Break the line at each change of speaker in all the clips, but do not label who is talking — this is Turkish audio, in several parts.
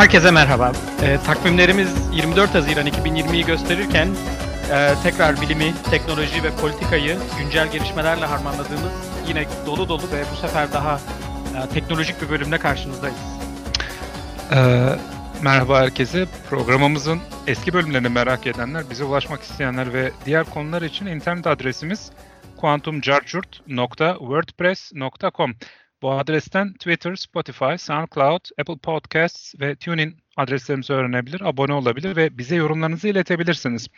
Herkese merhaba. E, takvimlerimiz 24 Haziran 2020'yi gösterirken e, tekrar bilimi, teknoloji ve politikayı güncel gelişmelerle harmanladığımız yine dolu dolu ve bu sefer daha e, teknolojik bir bölümde karşınızdayız.
Ee, merhaba herkese. Programımızın eski bölümlerini merak edenler, bize ulaşmak isteyenler ve diğer konular için internet adresimiz quantumcarchurt.wordpress.com. Bu adresten Twitter, Spotify, SoundCloud, Apple Podcasts ve TuneIn adreslerimizi öğrenebilir, abone olabilir ve bize yorumlarınızı iletebilirsiniz.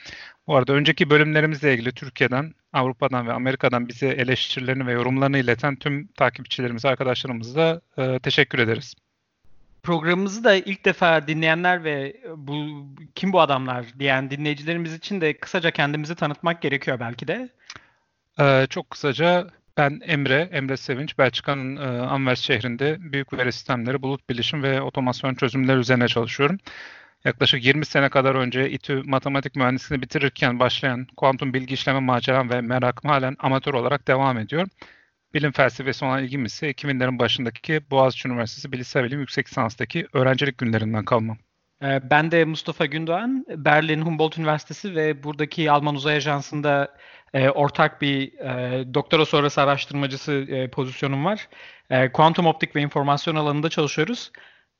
Bu arada önceki bölümlerimizle ilgili Türkiye'den, Avrupa'dan ve Amerika'dan bize eleştirilerini ve yorumlarını ileten tüm takipçilerimize, arkadaşlarımıza e, teşekkür ederiz.
Programımızı da ilk defa dinleyenler ve bu kim bu adamlar diyen dinleyicilerimiz için de kısaca kendimizi tanıtmak gerekiyor belki de.
Ee, çok kısaca ben Emre, Emre Sevinç, Belçika'nın e, Anvers şehrinde büyük veri sistemleri, bulut bilişim ve otomasyon çözümleri üzerine çalışıyorum. Yaklaşık 20 sene kadar önce İTÜ matematik mühendisliğini bitirirken başlayan kuantum bilgi işleme maceram ve merakım halen amatör olarak devam ediyor. Bilim felsefesi olan ilgim ise 2000'lerin başındaki Boğaziçi Üniversitesi Bilişsel Bilim Yüksek Lisanstaki öğrencilik günlerinden kalmam.
Ee, Ben de Mustafa Gündoğan, Berlin Humboldt Üniversitesi ve buradaki Alman Uzay Ajansı'nda e, ortak bir e, doktora sonrası araştırmacısı e, pozisyonum var. E, kuantum optik ve informasyon alanında çalışıyoruz.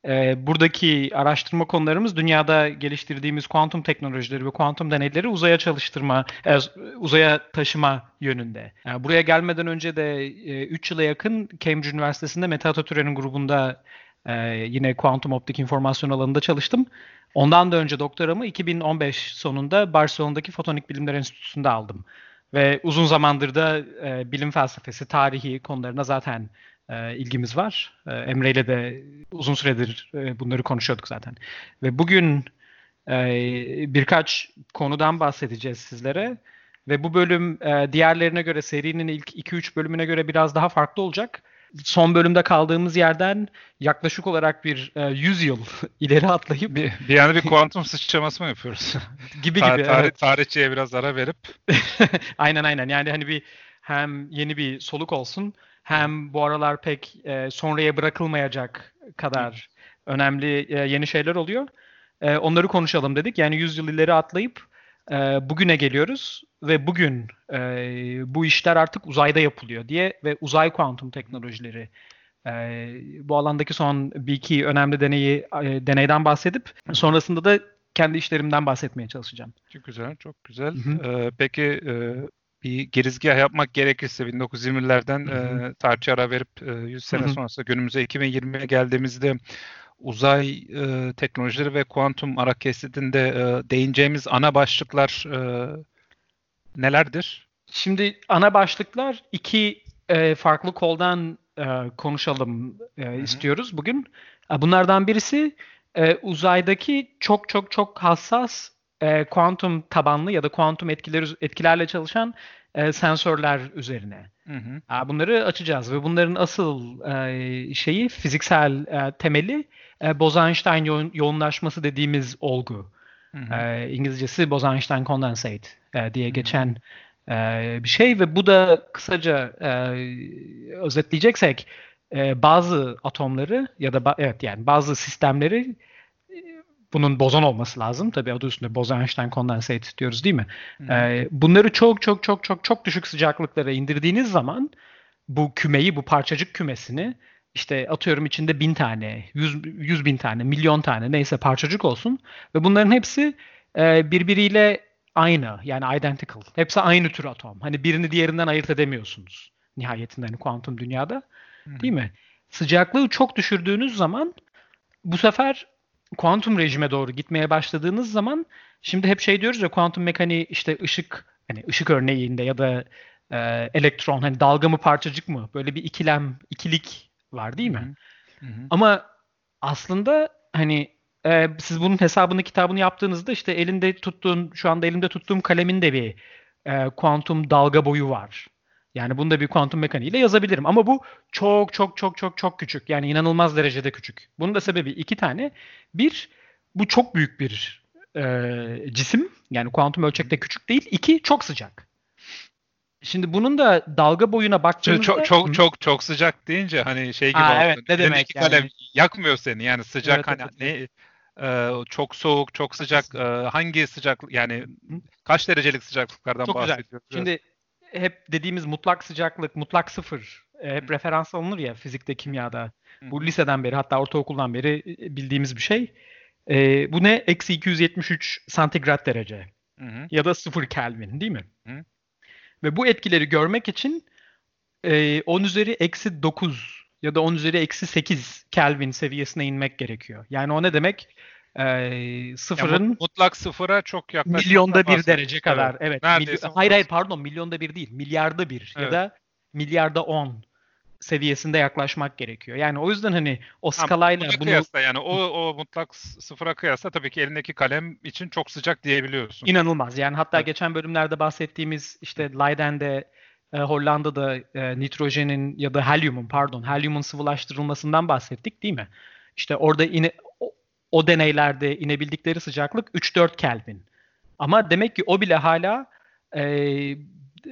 E, buradaki araştırma konularımız dünyada geliştirdiğimiz kuantum teknolojileri ve kuantum deneyleri uzaya çalıştırma, e, uzaya taşıma yönünde. Yani buraya gelmeden önce de 3 yıla yakın Cambridge Üniversitesi'nde Mete Atatürk'ün grubunda e, yine kuantum optik informasyon alanında çalıştım. Ondan da önce doktoramı 2015 sonunda Barcelona'daki Fotonik Bilimler Enstitüsü'nde aldım. Ve uzun zamandır da e, bilim felsefesi, tarihi konularına zaten e, ilgimiz var. E, Emre ile de uzun süredir e, bunları konuşuyorduk zaten. Ve bugün e, birkaç konudan bahsedeceğiz sizlere. Ve bu bölüm e, diğerlerine göre serinin ilk 2-3 bölümüne göre biraz daha farklı olacak. Son bölümde kaldığımız yerden yaklaşık olarak bir e, 100 yıl ileri atlayıp
Bir, bir yani bir kuantum sıçraması mı yapıyoruz?
gibi
Tar-
gibi.
tarih-
evet.
Tarihçiye biraz ara verip
Aynen aynen. Yani hani bir hem yeni bir soluk olsun hem bu aralar pek e, sonraya bırakılmayacak kadar önemli e, yeni şeyler oluyor. E, onları konuşalım dedik. Yani 100 yıl ileri atlayıp e, bugüne geliyoruz ve bugün e, bu işler artık uzayda yapılıyor diye ve uzay kuantum teknolojileri e, bu alandaki son bir iki önemli deneyi e, deneyden bahsedip sonrasında da kendi işlerimden bahsetmeye çalışacağım.
çok güzel, çok güzel. Ee, peki e, bir girizgah yapmak gerekirse 1920'lerden
Hı hı.
e, tarihçi ara verip e, 100 sene
Hı hı.
sonrası günümüze 2020'ye geldiğimizde uzay e, teknolojileri ve kuantum ara kesitinde e, değineceğimiz ana başlıklar e, nelerdir?
Şimdi ana başlıklar iki e, farklı koldan e, konuşalım e, istiyoruz bugün. E, Bunlardan birisi e, uzaydaki çok çok çok hassas e, kuantum tabanlı ya da kuantum etkileri etkilerle çalışan e, sensörler üzerine.
Hı hı.
Bunları açacağız ve bunların asıl e, şeyi fiziksel e, temeli e, Bose-Einstein yo- yoğunlaşması dediğimiz olgu.
Hı hı.
E, İngilizcesi Bose-Einstein condensate e, diye
Hı hı.
geçen e, bir şey ve bu da kısaca e, özetleyeceksek e, bazı atomları ya da ba- evet yani bazı sistemleri e, bunun bozon olması lazım. Tabii adı üstünde Bose-Einstein condensate diyoruz değil mi?
Hı.
E, bunları çok çok çok çok çok düşük sıcaklıklara indirdiğiniz zaman bu kümeyi, bu parçacık kümesini işte atıyorum içinde bin tane, yüz, yüz bin tane, milyon tane neyse parçacık olsun ve bunların hepsi e, birbiriyle aynı yani identical. Hepsi aynı tür atom. Hani birini diğerinden ayırt edemiyorsunuz nihayetinde hani kuantum dünyada.
Hı hı.
Değil mi? Sıcaklığı çok düşürdüğünüz zaman bu sefer kuantum rejime doğru gitmeye başladığınız zaman şimdi hep şey diyoruz ya kuantum mekaniği işte ışık hani ışık örneğinde ya da e, elektron hani dalga mı parçacık mı böyle bir ikilem ikilik var değil mi?
Hı hı.
Ama aslında hani e, siz bunun hesabını kitabını yaptığınızda işte elinde tuttuğun şu anda elimde tuttuğum kalemin de bir e, kuantum dalga boyu var. Yani bunu da bir kuantum mekaniğiyle yazabilirim. Ama bu çok çok çok çok çok küçük. Yani inanılmaz derecede küçük. Bunun da sebebi iki tane. Bir, bu çok büyük bir e, cisim. Yani kuantum ölçekte küçük değil. İki, çok sıcak. Şimdi bunun da dalga boyuna baktığımızda...
çok çok çok, çok sıcak deyince hani şey gibi oldu.
evet, ne
Elindeki
demek yani?
kalem yakmıyor seni yani sıcak
Evet,
hani
evet,
ne e, çok soğuk, çok sıcak, e, hangi sıcak yani kaç derecelik sıcaklıklardan
Çok güzel.
bahsediyoruz?
Şimdi hep dediğimiz mutlak sıcaklık, mutlak sıfır e, hep referans alınır ya fizikte, kimyada.
Hı.
Bu liseden beri hatta ortaokuldan beri bildiğimiz bir şey. E, bu ne? Eksi 273 santigrat derece
Hı hı.
ya da 0 Kelvin değil mi?
Hı.
Ve bu etkileri görmek için e, 10 üzeri eksi 9 ya da 10 üzeri eksi 8 Kelvin seviyesine inmek gerekiyor. Yani o ne demek? E,
Ya
sıfırın
mut- mutlak sıfıra çok yaklaşmaktan
milyonda bir derece kadar.
Evet.
Evet. Milyon- hayır hayır pardon milyonda bir değil. Milyarda bir ya
Evet.
da milyarda 10 seviyesinde yaklaşmak gerekiyor. Yani o yüzden hani o skalayla bunu
kıyasla yani o o mutlak sıfıra kıyasla tabii ki elindeki kalem için çok sıcak diyebiliyorsun.
inanılmaz. Yani hatta
Evet.
geçen bölümlerde bahsettiğimiz işte Leiden'de e, Hollanda'da e, nitrojenin ya da helyumun pardon helyumun sıvılaştırılmasından bahsettik değil mi? İşte orada ine, o, o deneylerde inebildikleri sıcaklık 3-4 Kelvin. Ama demek ki o bile hala e,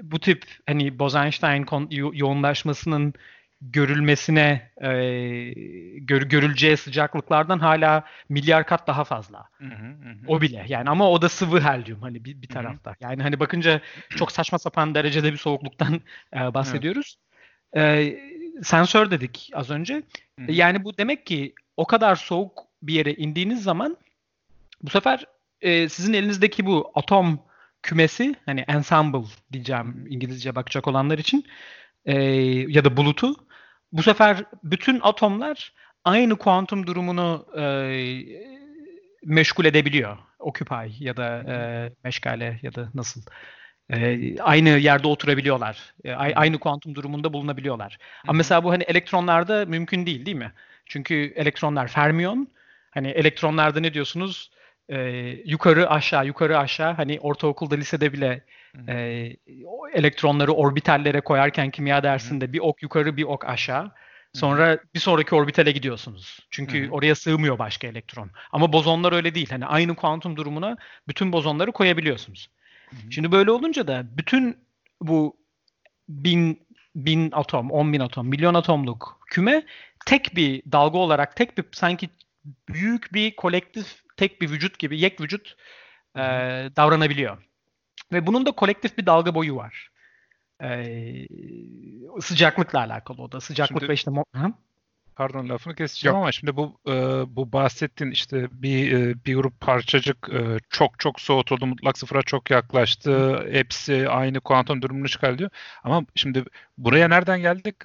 bu tip hani Bose-Einstein yoğunlaşmasının görülmesine e, gör- görüleceği sıcaklıklardan hala milyar kat daha fazla.
Hı hı, hı hı.
O bile yani ama o da sıvı helyum hani bir, bir
Hı hı.
tarafta. Yani hani bakınca çok saçma sapan derecede bir soğukluktan e, bahsediyoruz. E, sensör dedik az önce.
Hı hı.
Yani bu demek ki o kadar soğuk bir yere indiğiniz zaman bu sefer e, sizin elinizdeki bu atom kümesi hani ensemble diyeceğim İngilizce bakacak olanlar için e, ya da bulutu bu sefer bütün atomlar aynı kuantum durumunu e, meşgul edebiliyor. Occupy ya da e, meşgale ya da nasıl e, aynı yerde oturabiliyorlar. E, aynı kuantum durumunda bulunabiliyorlar. Ama mesela bu hani elektronlarda mümkün değil değil mi? Çünkü elektronlar fermiyon. Hani elektronlarda ne diyorsunuz? E, yukarı aşağı yukarı aşağı hani ortaokulda lisede bile
Hı.
e, o elektronları orbitallere koyarken kimya dersinde bir ok yukarı bir ok aşağı. Sonra bir sonraki orbitale gidiyorsunuz. Çünkü
Hı hı.
oraya sığmıyor başka elektron. Ama bozonlar öyle değil. Hani aynı kuantum durumuna bütün bozonları koyabiliyorsunuz.
Hı hı.
Şimdi böyle olunca da bütün bu bin, bin atom, on bin atom, milyon atomluk küme tek bir dalga olarak, tek bir sanki büyük bir kolektif, tek bir vücut gibi, yek vücut e, davranabiliyor. Ve bunun da kolektif bir dalga boyu var. E, sıcaklıkla alakalı o da. Sıcaklık
Şimdi-
ve işte... Hı?
Pardon lafını keseceğim
Yok.
ama şimdi bu e, bu bahsettiğin işte bir e, bir grup parçacık e, çok çok soğutuldu, mutlak sıfıra çok yaklaştı. Hepsi aynı kuantum durumunu çıkarıyor. Ama şimdi buraya nereden geldik?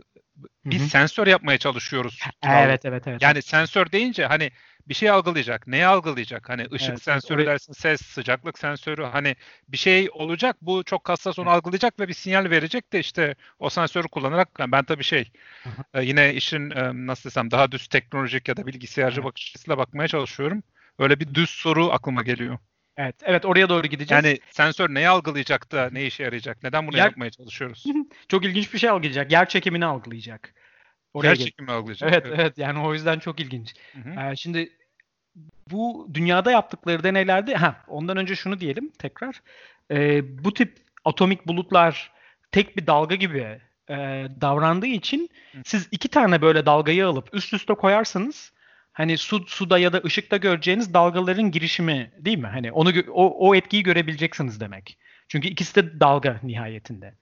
Biz
Hı hı.
sensör yapmaya çalışıyoruz.
Evet, evet, evet.
Yani sensör deyince hani bir şey algılayacak. Neyi algılayacak? Hani ışık
Evet,
sensörü
oraya-
dersin, ses, sıcaklık sensörü. Hani bir şey olacak. Bu çok hassas onu algılayacak ve bir sinyal verecek de işte o sensörü kullanarak yani ben tabii şey e, yine işin e, nasıl desem daha düz teknolojik ya da bilgisayarcı
Evet.
bakış açısıyla bakmaya çalışıyorum. Öyle bir düz soru aklıma geliyor.
Evet, evet oraya doğru gideceğiz.
Yani sensör neyi algılayacak da ne işe yarayacak? Neden bunu
Yer-
yapmaya çalışıyoruz?
Çok ilginç bir şey algılayacak. Yer çekimini algılayacak. Oraya
Yer
gel-
çekimi algılayacak.
Evet, evet. Yani o yüzden çok ilginç.
Hı hı.
Ee, şimdi bu dünyada yaptıkları deneylerde, ha ondan önce şunu diyelim tekrar. Ee, bu tip atomik bulutlar tek bir dalga gibi e, davrandığı için
Hı.
siz iki tane böyle dalgayı alıp üst üste koyarsanız hani su, suda ya da ışıkta göreceğiniz dalgaların girişimi değil mi? Hani onu o, o etkiyi görebileceksiniz demek. Çünkü ikisi de dalga nihayetinde.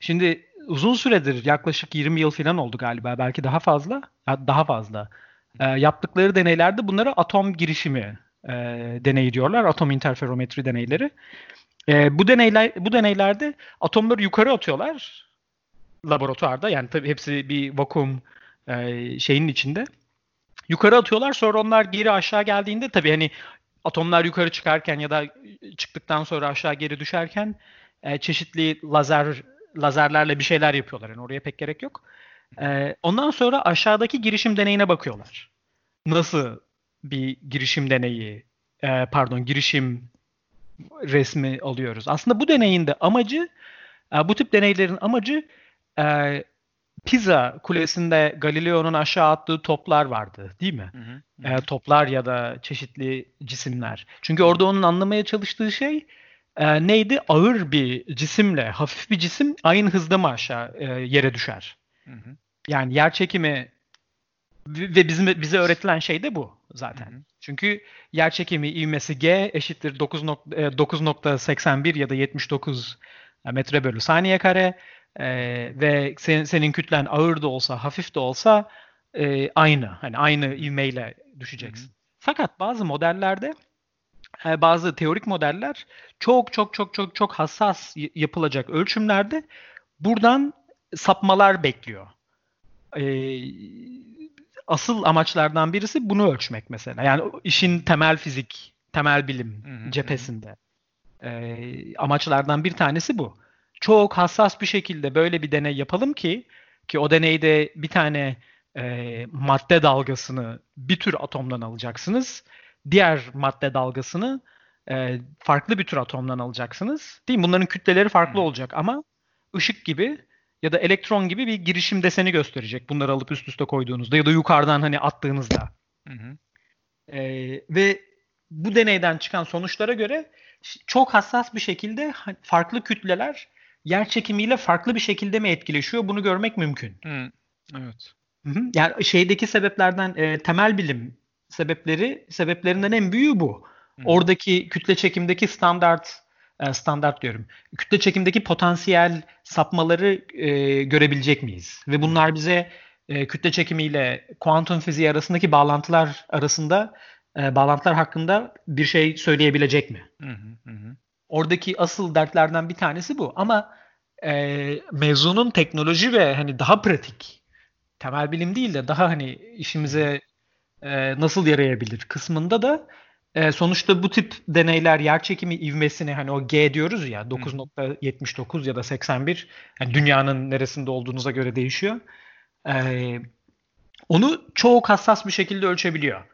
Şimdi uzun süredir yaklaşık 20 yıl falan oldu galiba belki daha fazla daha fazla e, yaptıkları deneylerde bunlara atom girişimi e, deneyi diyorlar atom interferometri deneyleri. E, bu deneyler bu deneylerde atomları yukarı atıyorlar laboratuvarda yani tabii hepsi bir vakum e, şeyin içinde. Yukarı atıyorlar sonra onlar geri aşağı geldiğinde tabii hani atomlar yukarı çıkarken ya da çıktıktan sonra aşağı geri düşerken e, çeşitli lazer lazerlerle bir şeyler yapıyorlar. Yani oraya pek gerek yok. E, ondan sonra aşağıdaki girişim deneyine bakıyorlar. Nasıl bir girişim deneyi, e, pardon girişim resmi alıyoruz. Aslında bu deneyin de amacı, e, bu tip deneylerin amacı e, Pisa kulesinde Galileo'nun aşağı attığı toplar vardı, değil mi?
Hı hı.
e, toplar ya da çeşitli cisimler. Çünkü orada onun anlamaya çalıştığı şey e, neydi? Ağır bir cisimle hafif bir cisim aynı hızda mı aşağı e, yere düşer?
Hı hı.
Yani yer çekimi ve bizim bize öğretilen şey de bu zaten. Hı hı. Çünkü yer çekimi ivmesi G eşittir 9.81 e, ya da 79 metre bölü saniye kare e, ve senin, senin kütlen ağır da olsa hafif de olsa e, aynı. Hani aynı ivmeyle düşeceksin. Hı hı. Fakat bazı modellerde e, bazı teorik modeller çok çok çok çok çok hassas yapılacak ölçümlerde buradan sapmalar bekliyor. Ee, asıl amaçlardan birisi bunu ölçmek mesela. Yani işin temel fizik, temel bilim hı hı, cephesinde. Ee, amaçlardan bir tanesi bu. Çok hassas bir şekilde böyle bir deney yapalım ki ki o deneyde bir tane e, madde dalgasını bir tür atomdan alacaksınız. Diğer madde dalgasını e, farklı bir tür atomdan alacaksınız. Değil mi? Bunların kütleleri farklı hmm. olacak ama ışık gibi ya da elektron gibi bir girişim deseni gösterecek bunları alıp üst üste koyduğunuzda ya da yukarıdan hani attığınızda. Hı hı. Ee, ve bu deneyden çıkan sonuçlara göre çok hassas bir şekilde farklı kütleler yer çekimiyle farklı bir şekilde mi etkileşiyor bunu görmek mümkün.
Hı, evet.
Hı hı. Yani şeydeki sebeplerden e, temel bilim sebepleri sebeplerinden en büyüğü bu. Hı. Oradaki kütle çekimdeki standart e, standart diyorum. Kütle çekimdeki potansiyel sapmaları e, görebilecek miyiz? Ve bunlar bize e, kütle çekimiyle kuantum fiziği arasındaki bağlantılar arasında e, bağlantılar hakkında bir şey söyleyebilecek mi? Hı hı hı. Oradaki asıl dertlerden bir tanesi bu. Ama e, mevzunun teknoloji ve hani daha pratik temel bilim değil de daha hani işimize e, nasıl yarayabilir kısmında da e, sonuçta bu tip deneyler yer çekimi ivmesini hani o G diyoruz ya 9.79 ya da 81 yani dünyanın neresinde olduğunuza göre değişiyor. E, onu çok hassas bir şekilde ölçebiliyor.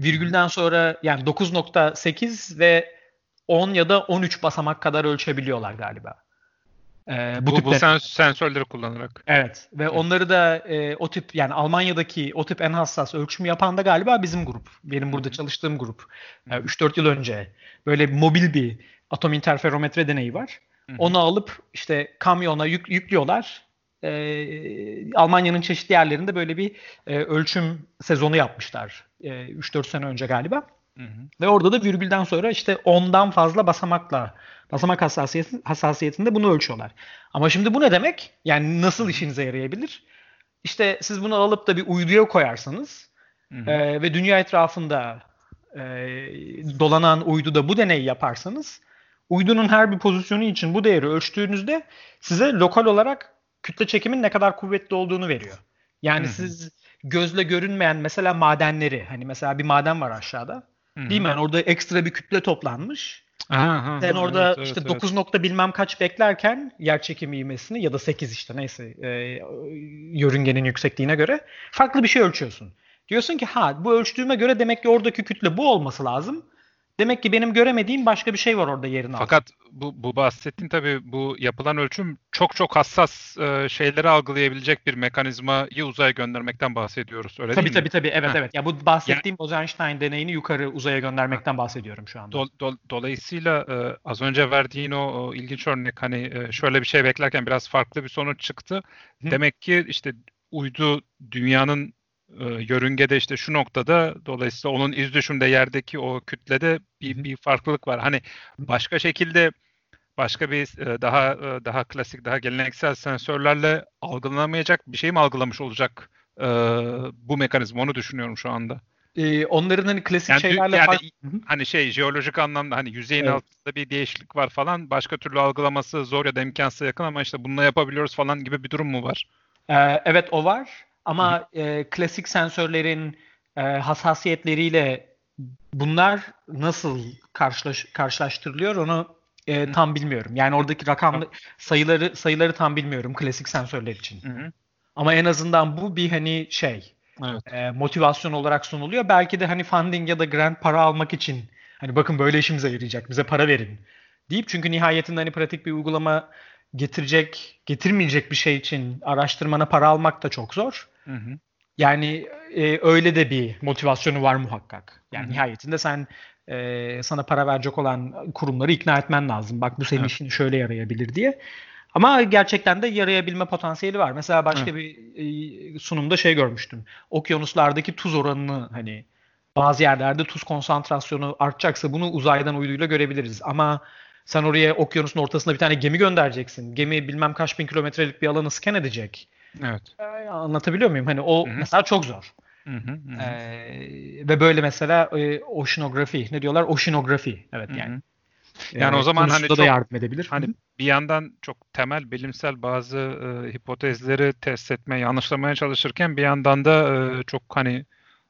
Virgülden sonra yani 9.8 ve 10 ya da 13 basamak kadar ölçebiliyorlar galiba.
Ee, bu, bu, bu sens- sensörleri kullanarak.
Evet ve evet. onları da e, o tip yani Almanya'daki o tip en hassas ölçüm yapan da galiba bizim grup. Benim burada çalıştığım grup. Yani 3-4 yıl önce böyle mobil bir atom interferometre deneyi var. Hı-hı. Onu alıp işte kamyona yük, yüklüyorlar. Ee, Almanya'nın çeşitli yerlerinde böyle bir e, ölçüm sezonu yapmışlar. E, 3-4 sene önce galiba. Hı hı. Ve orada da virgülden sonra işte ondan fazla basamakla basamak hassasiyeti, hassasiyetinde bunu ölçüyorlar. Ama şimdi bu ne demek? Yani nasıl işinize yarayabilir? İşte siz bunu alıp da bir uyduya koyarsanız E, ve dünya etrafında e, dolanan uyduda bu deneyi yaparsanız uydunun her bir pozisyonu için bu değeri ölçtüğünüzde size lokal olarak kütle çekimin ne kadar kuvvetli olduğunu veriyor. Yani hı hı. siz gözle görünmeyen mesela madenleri hani mesela bir maden var aşağıda. Hı-hı. Değil mi? Yani orada ekstra bir kütle toplanmış. Aha, Sen orada evet, işte evet, 9 evet. nokta bilmem kaç beklerken yer çekimi ivmesini ya da 8 işte neyse e, yörüngenin yüksekliğine göre farklı bir şey ölçüyorsun. Diyorsun ki ha bu ölçtüğüme göre demek ki oradaki kütle bu olması lazım. Demek ki benim göremediğim başka bir şey var orada yerin altında.
Fakat bu, bu bahsettiğin tabii bu yapılan ölçüm çok çok hassas e, şeyleri algılayabilecek bir mekanizmayı uzaya göndermekten bahsediyoruz. Öyle
tabii,
değil
tabii, mi? Tabii tabii evet evet. Ya bu bahsettiğim yani, Bose-Einstein deneyini yukarı uzaya göndermekten ha. bahsediyorum şu anda. Do,
do, dolayısıyla e, az önce verdiğin o, o ilginç örnek hani e, şöyle bir şey beklerken biraz farklı bir sonuç çıktı. Hı. Demek ki işte uydu dünyanın e, yörüngede işte şu noktada dolayısıyla onun iz düşümde yerdeki o kütlede bir, bir farklılık var. Hani başka şekilde başka bir e, daha e, daha klasik daha geleneksel sensörlerle algılanamayacak bir şey mi algılamış olacak e, bu mekanizma onu düşünüyorum şu anda.
Ee, onların hani klasik yani, şeylerle
yani, hani şey jeolojik anlamda hani yüzeyin evet. altında bir değişiklik var falan başka türlü algılaması zor ya da imkansız yakın ama işte bununla yapabiliyoruz falan gibi bir durum mu var?
Ee, evet o var. Ama e, klasik sensörlerin e, hassasiyetleriyle bunlar nasıl karşılaş, karşılaştırılıyor onu e, tam bilmiyorum. Yani oradaki rakamlı sayıları sayıları tam bilmiyorum klasik sensörler için. Hı-hı. Ama en azından bu bir hani şey evet. e, motivasyon olarak sunuluyor. Belki de hani funding ya da grant para almak için hani bakın böyle işimize yarayacak bize para verin deyip çünkü nihayetinde hani pratik bir uygulama getirecek, getirmeyecek bir şey için araştırmana para almak da çok zor. Hı hı. Yani e, öyle de bir motivasyonu var muhakkak. Yani hı hı. nihayetinde sen e, sana para verecek olan kurumları ikna etmen lazım. Bak bu senin evet. işin şöyle yarayabilir diye. Ama gerçekten de yarayabilme potansiyeli var. Mesela başka evet. bir e, sunumda şey görmüştüm. Okyanuslardaki tuz oranını hani bazı yerlerde tuz konsantrasyonu artacaksa bunu uzaydan uyduyla görebiliriz. Ama sen oraya okyanusun ortasında bir tane gemi göndereceksin. Gemi bilmem kaç bin kilometrelik bir alanı scan edecek.
Evet.
Ee, anlatabiliyor muyum? Hani o
Hı hı.
mesela çok zor.
Hı hı, hı.
Ee, ve böyle mesela e, oceanografi ne diyorlar? Oceanografi. Evet
Hı hı.
yani.
Yani o zaman hani
konusunda da
çok-
yardım edebilir.
Hani bir yandan çok temel bilimsel bazı e, hipotezleri test etmeye, yanlışlamaya çalışırken bir yandan da e, çok hani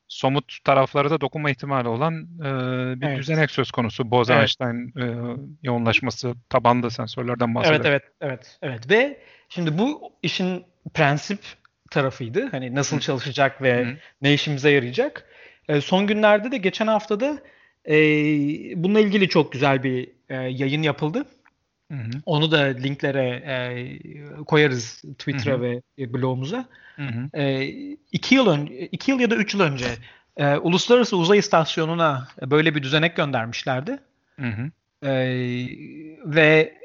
somut taraflara da dokunma ihtimali olan e, bir
Evet.
düzenek söz konusu.
Evet.
Bose-Einstein e, yoğunlaşması tabanlı sensörlerden
Evet
bahsediyor.
evet evet evet ve şimdi bu işin prensip tarafıydı. Hani nasıl
Hı.
çalışacak ve
Hı.
ne işimize yarayacak. E, son günlerde de geçen haftada e, bununla ilgili çok güzel bir e, yayın yapıldı.
Hı hı,
Onu da linklere e, koyarız Twitter'a
Hı hı.
ve blogumuza.
hı hı,
E, iki yıl önce, iki yıl ya da üç yıl önce e, Uluslararası Uzay İstasyonu'na böyle bir düzenek göndermişlerdi.
hı hı.
E, ve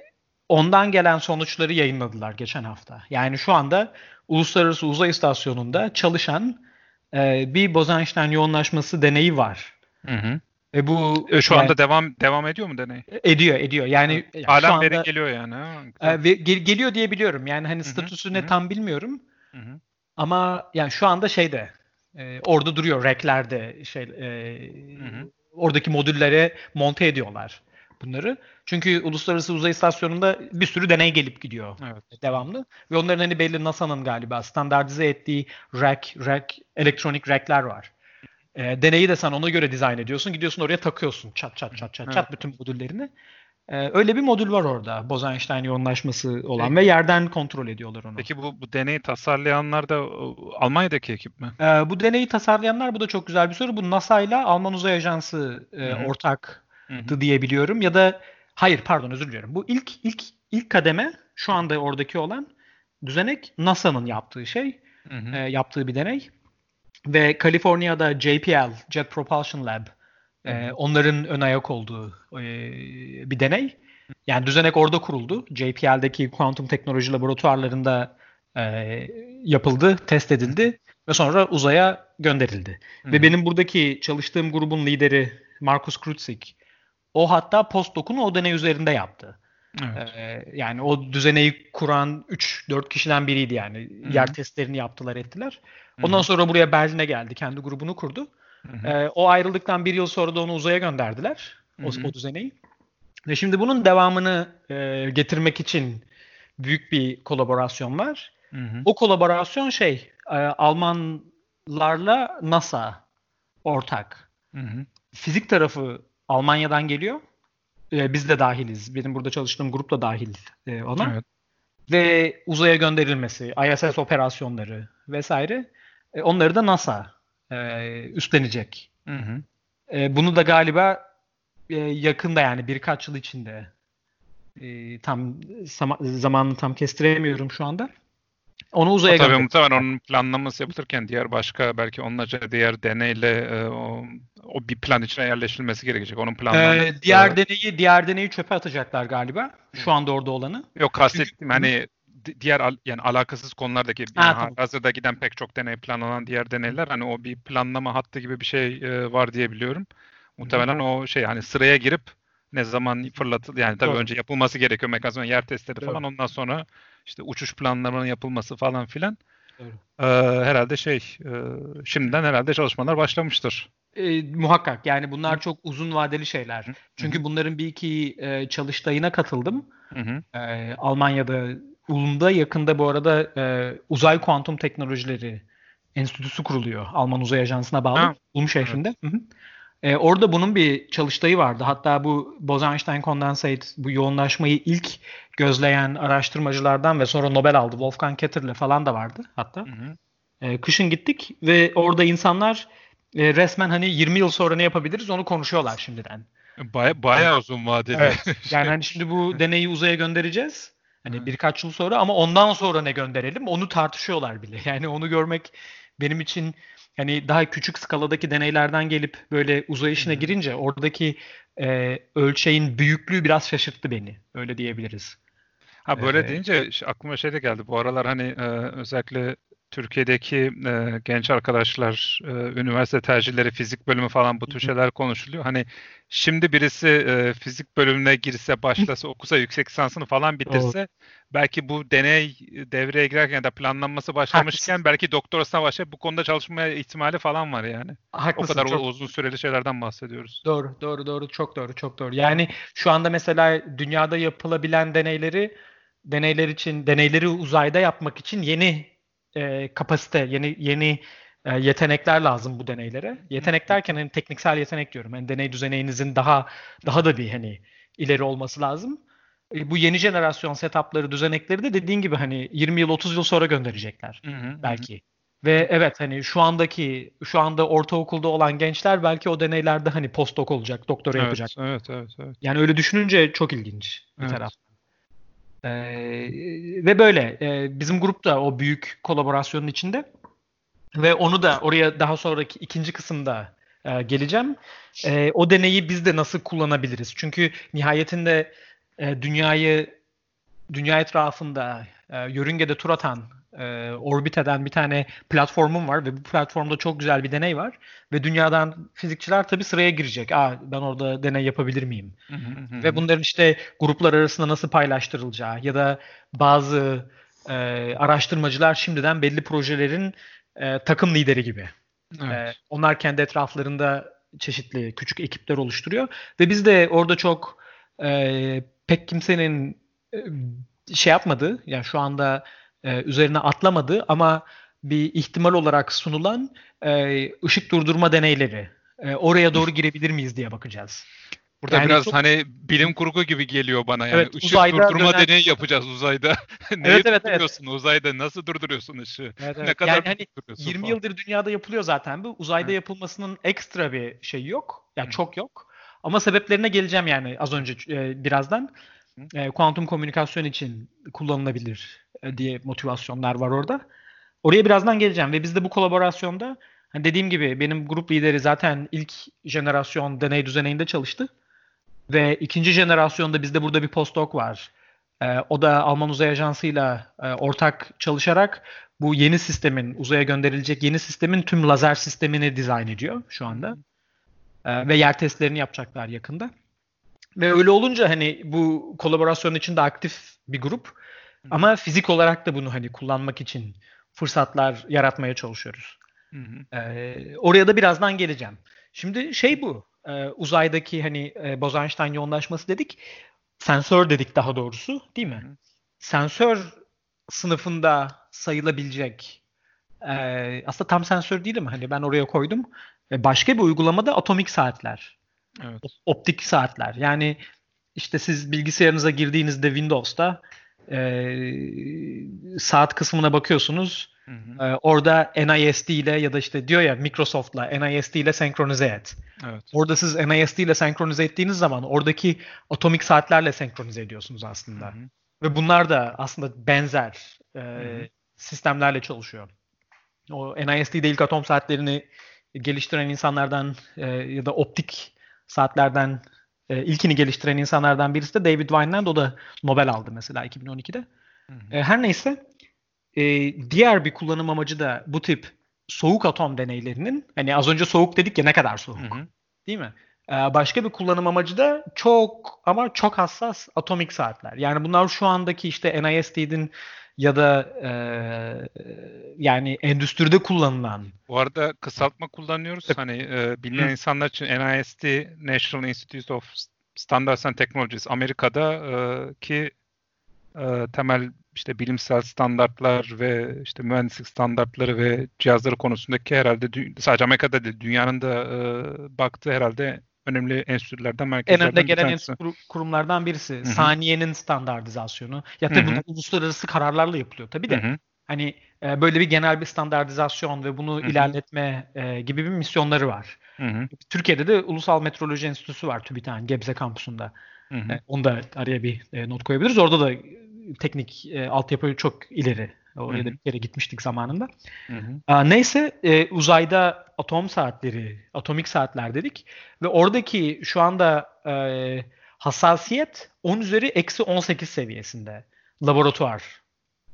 ondan gelen sonuçları yayınladılar geçen hafta. Yani şu anda Uluslararası Uzay İstasyonu'nda çalışan e, bir Bose-Einstein yoğunlaşması deneyi var.
Hı hı.
Ve bu
E, Şu
yani-
anda devam devam ediyor mu deney?
ediyor ediyor. Yani yani şu anda
veri geliyor yani.
e, ve gel- geliyor diye biliyorum. Yani hani statüsü ne tam bilmiyorum.
Hı hı,
Ama yani şu anda şeyde e, orada duruyor racklerde şey e, oradaki modüllere monte ediyorlar bunları. Çünkü Uluslararası Uzay İstasyonu'nda bir sürü deney gelip gidiyor
Evet.
devamlı. Ve onların hani belli NASA'nın galiba standartize ettiği rack, rack, elektronik rackler var. E, deneyi de sen ona göre dizayn ediyorsun. Gidiyorsun oraya takıyorsun çat çat çat çat
Evet.
çat bütün modüllerini. E, öyle bir modül var orada. Bose-Einstein yoğunlaşması olan
Peki.
ve yerden kontrol ediyorlar onu.
Peki bu, bu deneyi tasarlayanlar da Almanya'daki ekip mi?
Ee, bu deneyi tasarlayanlar bu da çok güzel bir soru. Bu NASA ile Alman Uzay Ajansı e, ortaktı
Hı hı.
diye biliyorum ya da hayır pardon özür diliyorum. Bu ilk ilk ilk kademe şu anda oradaki olan düzenek NASA'nın yaptığı şey,
Hı hı.
e, yaptığı bir deney ve Kaliforniya'da JPL Jet Propulsion Lab e, onların ön ayak olduğu e, bir deney. Yani düzenek orada kuruldu. JPL'deki kuantum teknoloji laboratuvarlarında e, yapıldı, test edildi ve sonra uzaya gönderildi.
Hı
Ve benim buradaki çalıştığım grubun lideri Markus Krutzig, o hatta postdoc'unu o deney üzerinde yaptı.
Evet.
Ee, yani o düzeneyi kuran 3-4 kişiden biriydi yani.
Hı
Yer testlerini yaptılar ettiler. Ondan
hı.
sonra buraya Berlin'e geldi. Kendi grubunu kurdu.
Hı hı.
Ee, o ayrıldıktan bir yıl sonra da onu uzaya gönderdiler. O, o düzeneyi. Ve şimdi bunun devamını e, getirmek için büyük bir kolaborasyon var.
Hı hı.
O kolaborasyon şey e, Almanlarla NASA ortak.
Hı hı.
Fizik tarafı Almanya'dan geliyor. E, biz de dahiliz. Benim burada çalıştığım grup da dahil e, ona.
Evet.
Ve uzaya gönderilmesi, ISS operasyonları vesaire e, onları da NASA e, üstlenecek.
Hı hı.
E, bunu da galiba e, yakında yani birkaç yıl içinde e, tam zama- zamanını tam kestiremiyorum şu anda. Onu uzaya
Tabii
gönderecek.
muhtemelen onun planlaması yapılırken diğer başka belki onlarca diğer deneyle e, o, o bir plan içine yerleştirilmesi gerekecek. Onun planlaması.
Ee, diğer deneyi diğer deneyi çöpe atacaklar galiba. Şu anda orada olanı.
Yok kastettim hani di- diğer al- yani alakasız konulardaki
Ha,
yani
tamam.
hazırda giden pek çok deney planlanan diğer deneyler hani o bir planlama hattı gibi bir şey e, var diye biliyorum. Muhtemelen o şey hani sıraya girip ne zaman fırlatıl yani tabii
Doğru.
önce yapılması gerekiyor mekanizma yer testleri
Doğru.
falan ondan sonra işte uçuş planlarının yapılması falan filan. Ee, herhalde şey e, şimdiden herhalde çalışmalar başlamıştır.
Ee, muhakkak yani bunlar çok uzun vadeli şeyler.
Hı.
Çünkü bunların bir iki e, çalıştayına katıldım.
Hı.
Ee, Almanya'da Ulm'da yakında bu arada e, Uzay Kuantum Teknolojileri Enstitüsü kuruluyor. Alman Uzay Ajansı'na bağlı.
Ha,
Ulm şehrinde. Hı hı. Ee, orada bunun bir çalıştayı vardı. Hatta bu Bose-Einstein Condensate bu yoğunlaşmayı ilk gözleyen araştırmacılardan ve sonra Nobel aldı. Wolfgang Ketterle falan da vardı hatta.
Hı hı.
Ee, kışın gittik ve orada insanlar e, resmen hani 20 yıl sonra ne yapabiliriz onu konuşuyorlar şimdiden.
Baya, bayağı uzun vadeli.
Evet. Yani hani şimdi bu deneyi uzaya göndereceğiz. Hani
Hı.
birkaç yıl sonra ama ondan sonra ne gönderelim onu tartışıyorlar bile. Yani onu görmek benim için hani daha küçük skaladaki deneylerden gelip böyle uzay işine girince oradaki e, ölçeğin büyüklüğü biraz şaşırttı beni. Öyle diyebiliriz.
Ha böyle
Ee,
deyince aklıma şey de geldi. Bu aralar hani e, özellikle Türkiye'deki e, genç arkadaşlar, e, üniversite tercihleri, fizik bölümü falan bu tür şeyler konuşuluyor. Hani şimdi birisi e, fizik bölümüne girse, başlasa, okusa, yüksek lisansını falan bitirse Doğru. belki bu deney devreye girerken ya da planlanması başlamışken Haklısın. belki doktorasına başlayıp bu konuda çalışmaya ihtimali falan var yani. Haklısın, o kadar çok... uzun süreli şeylerden bahsediyoruz.
Doğru, doğru, doğru. Çok doğru, çok doğru. Yani şu anda mesela dünyada yapılabilen deneyleri deneyler için deneyleri uzayda yapmak için yeni e, kapasite, yeni yeni e, yetenekler lazım bu deneylere. Yetenek derken hani tekniksel yetenek diyorum. Yani deney düzeneyinizin daha daha da bir hani ileri olması lazım. E, bu yeni jenerasyon setupları, düzenekleri de dediğin gibi hani 20 yıl 30 yıl sonra gönderecekler hı hı, belki. Hı. Ve evet hani şu andaki şu anda ortaokulda olan gençler belki o deneylerde hani postdoc olacak, doktora
evet,
yapacak.
Evet, evet, evet.
Yani öyle düşününce çok ilginç bir evet. taraf. Ee, ve böyle e, bizim grup da o büyük kolaborasyonun içinde ve onu da oraya daha sonraki ikinci kısımda e, geleceğim. E, o deneyi biz de nasıl kullanabiliriz? Çünkü nihayetinde e, dünyayı dünya etrafında e, yörüngede tur atan e, orbit eden bir tane platformum var ve bu platformda çok güzel bir deney var ve dünyadan fizikçiler tabii sıraya girecek. Aa ben orada deney yapabilir miyim? ve bunların işte gruplar arasında nasıl paylaştırılacağı ya da bazı e, araştırmacılar şimdiden belli projelerin e, takım lideri gibi. Evet. E, onlar kendi etraflarında çeşitli küçük ekipler oluşturuyor ve biz de orada çok e, pek kimsenin e, şey yapmadı. Yani şu anda e, üzerine atlamadı ama bir ihtimal olarak sunulan e, ışık durdurma deneyleri. E, oraya doğru girebilir miyiz diye bakacağız.
Burada yani biraz çok... hani bilim kurgu gibi geliyor bana yani. Evet, Işık durdurma dönen... deneyi yapacağız uzayda. Neyi evet, evet, durduruyorsun evet. uzayda? Nasıl durduruyorsun ışığı? Evet, evet.
Ne kadar yani hani 20 falan. yıldır dünyada yapılıyor zaten bu. Uzayda evet. yapılmasının ekstra bir şey yok. Yani Hı. çok yok. Ama sebeplerine geleceğim yani az önce e, birazdan. E, kuantum komünikasyon için kullanılabilir diye motivasyonlar var orada. Oraya birazdan geleceğim ve biz de bu kolaborasyonda hani dediğim gibi benim grup lideri zaten ilk jenerasyon deney düzeninde çalıştı. Ve ikinci jenerasyonda bizde burada bir postdoc var. Ee, o da Alman Uzay Ajansı ile ortak çalışarak bu yeni sistemin, uzaya gönderilecek yeni sistemin tüm lazer sistemini dizayn ediyor şu anda. Ee, ve yer testlerini yapacaklar yakında. Ve öyle olunca hani bu kolaborasyon için de aktif bir grup. Ama fizik olarak da bunu hani kullanmak için fırsatlar yaratmaya çalışıyoruz. Hı hı. Ee, oraya da birazdan geleceğim. Şimdi şey bu e, uzaydaki hani e, Bose-Einstein yoğunlaşması dedik. Sensör dedik daha doğrusu değil mi? Hı. Sensör sınıfında sayılabilecek e, aslında tam sensör değil mi? Hani ben oraya koydum. E, başka bir uygulamada atomik saatler. Evet. Optik saatler. Yani işte siz bilgisayarınıza girdiğinizde Windows'ta e, saat kısmına bakıyorsunuz. Hı hı. E, orada NIST ile ya da işte diyor ya Microsoft'la NIST ile senkronize et. Evet. Orada siz NIST ile senkronize ettiğiniz zaman oradaki atomik saatlerle senkronize ediyorsunuz aslında. Hı hı. Ve bunlar da aslında benzer e, sistemlerle çalışıyor. O NIST'de ilk atom saatlerini geliştiren insanlardan e, ya da optik saatlerden e, ilkini geliştiren insanlardan birisi de David Vineland. O da Nobel aldı mesela 2012'de. Hı hı. E, her neyse e, diğer bir kullanım amacı da bu tip soğuk atom deneylerinin hani az önce soğuk dedik ya ne kadar soğuk. Hı hı. Değil mi? E, başka bir kullanım amacı da çok ama çok hassas atomik saatler. Yani bunlar şu andaki işte NIST'nin ya da e, yani endüstride kullanılan.
Bu arada kısaltma kullanıyoruz. Evet. Hani e, bilmeyen Hı. insanlar için NIST National Institute of Standards and Technologies Amerika'da e, ki e, temel işte bilimsel standartlar ve işte mühendislik standartları ve cihazları konusundaki herhalde sadece Amerika'da değil dünyanın da e, baktığı herhalde önemli enstitülerden, merkezlerden
En önde gelen enstitü kurumlardan birisi. Hı-hı. Saniyenin standartizasyonu. Ya tabii bu uluslararası kararlarla yapılıyor tabii de. Hı-hı. Hani e, böyle bir genel bir standartizasyon ve bunu Hı-hı. ilerletme e, gibi bir misyonları var. Hı-hı. Türkiye'de de Ulusal Metroloji Enstitüsü var TÜBİTAK'ın Gebze kampusunda. E, onu da araya bir e, not koyabiliriz. Orada da teknik e, altyapı çok ileri. Oraya da bir kere gitmiştik zamanında. Hı hı. neyse e, uzayda atom saatleri, atomik saatler dedik. Ve oradaki şu anda e, hassasiyet 10 üzeri eksi 18 seviyesinde laboratuvar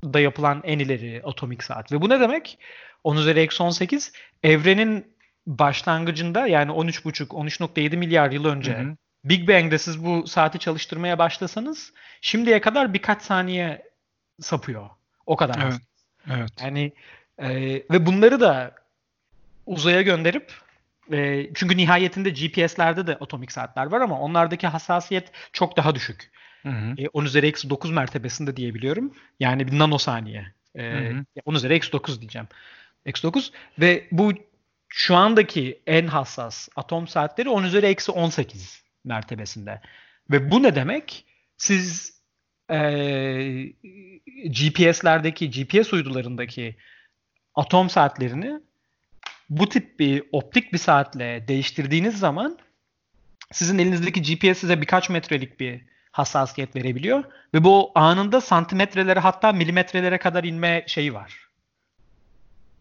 da yapılan en ileri atomik saat. Ve bu ne demek? 10 üzeri eksi 18 evrenin başlangıcında yani 13,5 13.7 milyar yıl önce hı hı. Big Bang'de siz bu saati çalıştırmaya başlasanız şimdiye kadar birkaç saniye sapıyor. O kadar.
Evet. Evet.
Yani e, ve bunları da uzaya gönderip e, çünkü nihayetinde GPS'lerde de atomik saatler var ama onlardaki hassasiyet çok daha düşük. Hı hı. E, 10 üzeri eksi 9 mertebesinde diyebiliyorum. Yani bir nanosaniye. E, hı hı. 10 üzeri eksi 9 diyeceğim. Eksi 9 ve bu şu andaki en hassas atom saatleri 10 üzeri eksi 18 mertebesinde. Ve bu ne demek? Siz e, GPS'lerdeki, GPS uydularındaki atom saatlerini bu tip bir optik bir saatle değiştirdiğiniz zaman sizin elinizdeki GPS size birkaç metrelik bir hassasiyet verebiliyor ve bu anında santimetrelere hatta milimetrelere kadar inme şeyi var.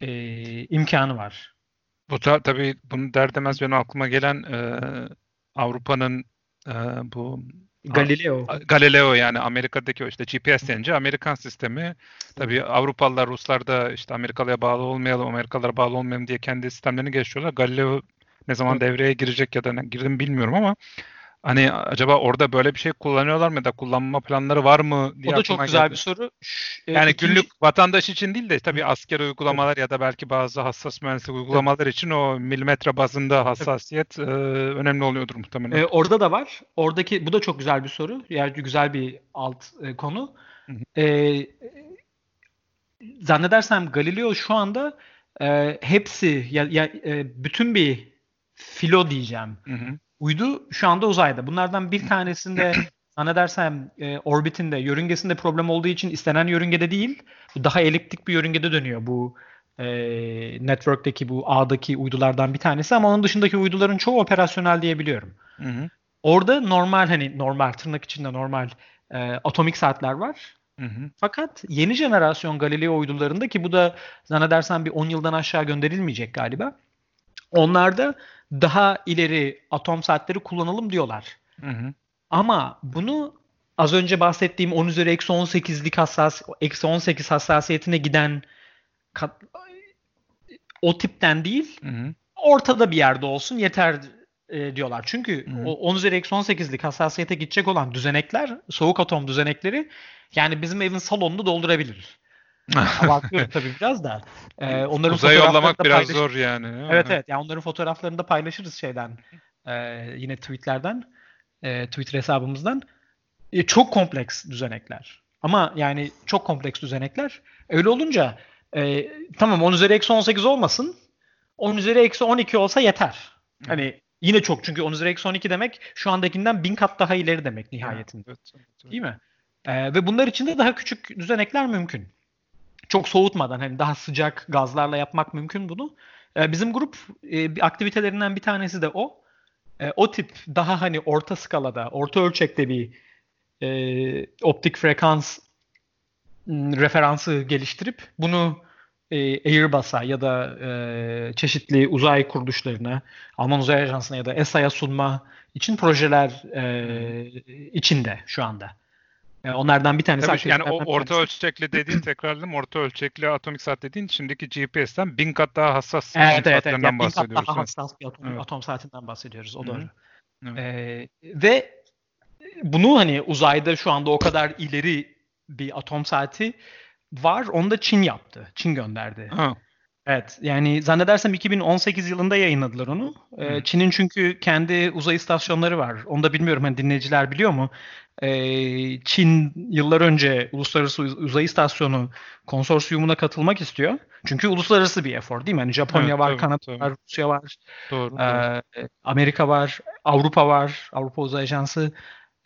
Ee, imkanı var.
Bu da tabii bunu der demez benim aklıma gelen e, Avrupa'nın e, bu
Galileo.
Galileo yani Amerika'daki o işte GPS denince Amerikan sistemi. Tabii Avrupalılar, Ruslar da işte Amerikalıya bağlı olmayalım, Amerikalılara bağlı olmayalım diye kendi sistemlerini geliştiriyorlar. Galileo ne zaman devreye girecek ya da girdim bilmiyorum ama Hani acaba orada böyle bir şey kullanıyorlar mı da kullanma planları var mı
diye O da çok güzel geldi. bir soru.
E, yani ikinci... günlük vatandaş için değil de tabii asker uygulamalar ya da belki bazı hassas mühendislik uygulamalar için o milimetre bazında hassasiyet e, önemli oluyordur muhtemelen.
E, orada da var. Oradaki bu da çok güzel bir soru. Yani güzel bir alt e, konu. E, zannedersem Galileo şu anda e, hepsi ya, ya e, bütün bir filo diyeceğim. Hı hı uydu şu anda uzayda. Bunlardan bir tanesinde zannedersem e, orbitinde, yörüngesinde problem olduğu için istenen yörüngede değil. Daha eliptik bir yörüngede dönüyor bu e, network'teki bu ağdaki uydulardan bir tanesi ama onun dışındaki uyduların çoğu operasyonel diyebiliyorum. Hı hı. Orada normal hani normal tırnak içinde normal e, atomik saatler var. Hı hı. Fakat yeni jenerasyon Galileo uydularında ki bu da zannedersem bir 10 yıldan aşağı gönderilmeyecek galiba. Onlarda daha ileri atom saatleri kullanalım diyorlar. Hı hı. Ama bunu az önce bahsettiğim 10 üzeri eksi 18'lik hassas, eksi 18 hassasiyetine giden kat, o tipten değil hı hı. ortada bir yerde olsun yeter e, diyorlar. Çünkü hı hı. o 10 üzeri eksi 18'lik hassasiyete gidecek olan düzenekler soğuk atom düzenekleri yani bizim evin salonunu doldurabilir. Abartıyorum tabii biraz da.
Ee, onların Uzaya yollamak biraz paylaş... zor yani.
Evet evet. Yani onların fotoğraflarını da paylaşırız şeyden. E, yine tweetlerden. E, Twitter hesabımızdan. E, çok kompleks düzenekler. Ama yani çok kompleks düzenekler. Öyle olunca e, tamam 10 üzeri eksi 18 olmasın. 10 üzeri eksi 12 olsa yeter. Hani yine çok çünkü 10 üzeri eksi 12 demek şu andakinden bin kat daha ileri demek nihayetinde. Evet, evet, evet. Değil mi? Ee, ve bunlar için de daha küçük düzenekler mümkün çok soğutmadan hani daha sıcak gazlarla yapmak mümkün bunu. E, bizim grup e, aktivitelerinden bir tanesi de o. E, o tip daha hani orta skalada, orta ölçekte bir e, optik frekans referansı geliştirip bunu e, Airbus'a ya da e, çeşitli uzay kuruluşlarına, Alman Uzay Ajansı'na ya da ESA'ya sunma için projeler e, içinde şu anda. Yani onlardan bir tanesi.
Tabii, yani o orta tanesi. ölçekli dediğin tekrarladım. Orta ölçekli atomik saat dediğin şimdiki GPS'ten bin kat daha hassas
evet, evet, evet. Yani bin kat daha hassas bir atom, evet. atom saatinden bahsediyoruz. O doğru. Evet. Ee, ve bunu hani uzayda şu anda o kadar ileri bir atom saati var. Onu da Çin yaptı. Çin gönderdi. Ha. Evet yani zannedersem 2018 yılında yayınladılar onu. Ee, Çin'in çünkü kendi uzay istasyonları var. Onu da bilmiyorum hani dinleyiciler biliyor mu? Ee, Çin yıllar önce Uluslararası Uzay İstasyonu konsorsiyumuna katılmak istiyor. Çünkü uluslararası bir efor değil mi? Hani Japonya evet, var, tabii, Kanada tabii. var, Rusya var, doğru, ee, doğru. Amerika var, Avrupa var, Avrupa Uzay Ajansı.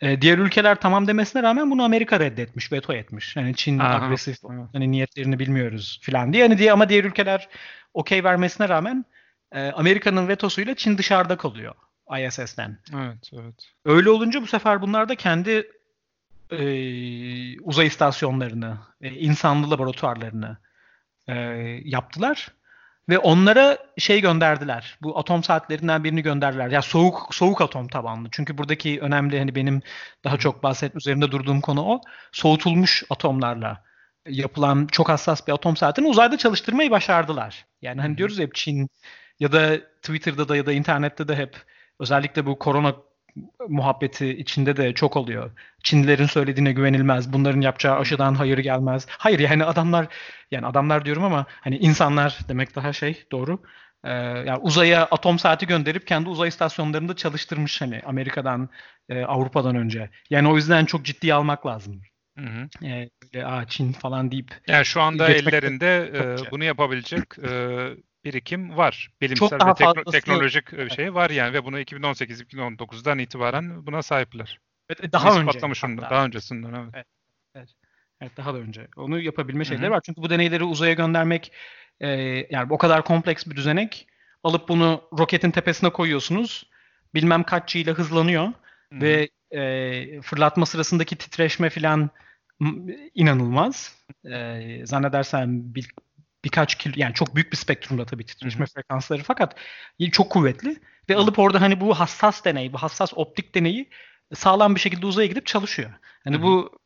Ee, diğer ülkeler tamam demesine rağmen bunu Amerika reddetmiş, veto etmiş. Yani Çin Aha, agresif, hani niyetlerini bilmiyoruz falan diye. Hani diye ama diğer ülkeler okey vermesine rağmen e, Amerika'nın vetosuyla Çin dışarıda kalıyor ISS'ten.
Evet, evet.
Öyle olunca bu sefer bunlar da kendi e, uzay istasyonlarını, e, insanlı laboratuvarlarını e, yaptılar ve onlara şey gönderdiler. Bu atom saatlerinden birini gönderdiler. Ya soğuk soğuk atom tabanlı. Çünkü buradaki önemli hani benim daha çok bahset üzerinde durduğum konu o. Soğutulmuş atomlarla yapılan çok hassas bir atom saatini uzayda çalıştırmayı başardılar. Yani hani diyoruz hep Çin ya da Twitter'da da ya da internette de hep özellikle bu korona muhabbeti içinde de çok oluyor. Çinlilerin söylediğine güvenilmez. Bunların yapacağı aşıdan hayır gelmez. Hayır yani adamlar yani adamlar diyorum ama hani insanlar demek daha şey doğru. Ee, yani uzaya atom saati gönderip kendi uzay istasyonlarında çalıştırmış hani Amerika'dan, e, Avrupa'dan önce. Yani o yüzden çok ciddiye almak lazım. Hı hı. Böyle, Aa, Çin falan deyip.
Yani şu anda ellerinde e, bunu yapabilecek e, birikim var. Bilimsel Çok ve tekno- teknolojik bir şey var yani ve bunu 2018-2019'dan itibaren buna sahipler.
Evet, daha önce.
Patlamış hatta. daha öncesinden evet.
evet. Evet. Evet daha da önce. Onu yapabilme şeyleri Hı-hı. var. Çünkü bu deneyleri uzaya göndermek e, yani o kadar kompleks bir düzenek. Alıp bunu roketin tepesine koyuyorsunuz. Bilmem kaç ile hızlanıyor Hı-hı. ve e, fırlatma sırasındaki titreşme filan inanılmaz. E, zannedersem bir, birkaç kilo yani çok büyük bir spektrumda tabii titreşme Hı-hı. frekansları fakat çok kuvvetli ve alıp orada hani bu hassas deney, bu hassas optik deneyi sağlam bir şekilde uzaya gidip çalışıyor. Hani Hı-hı. bu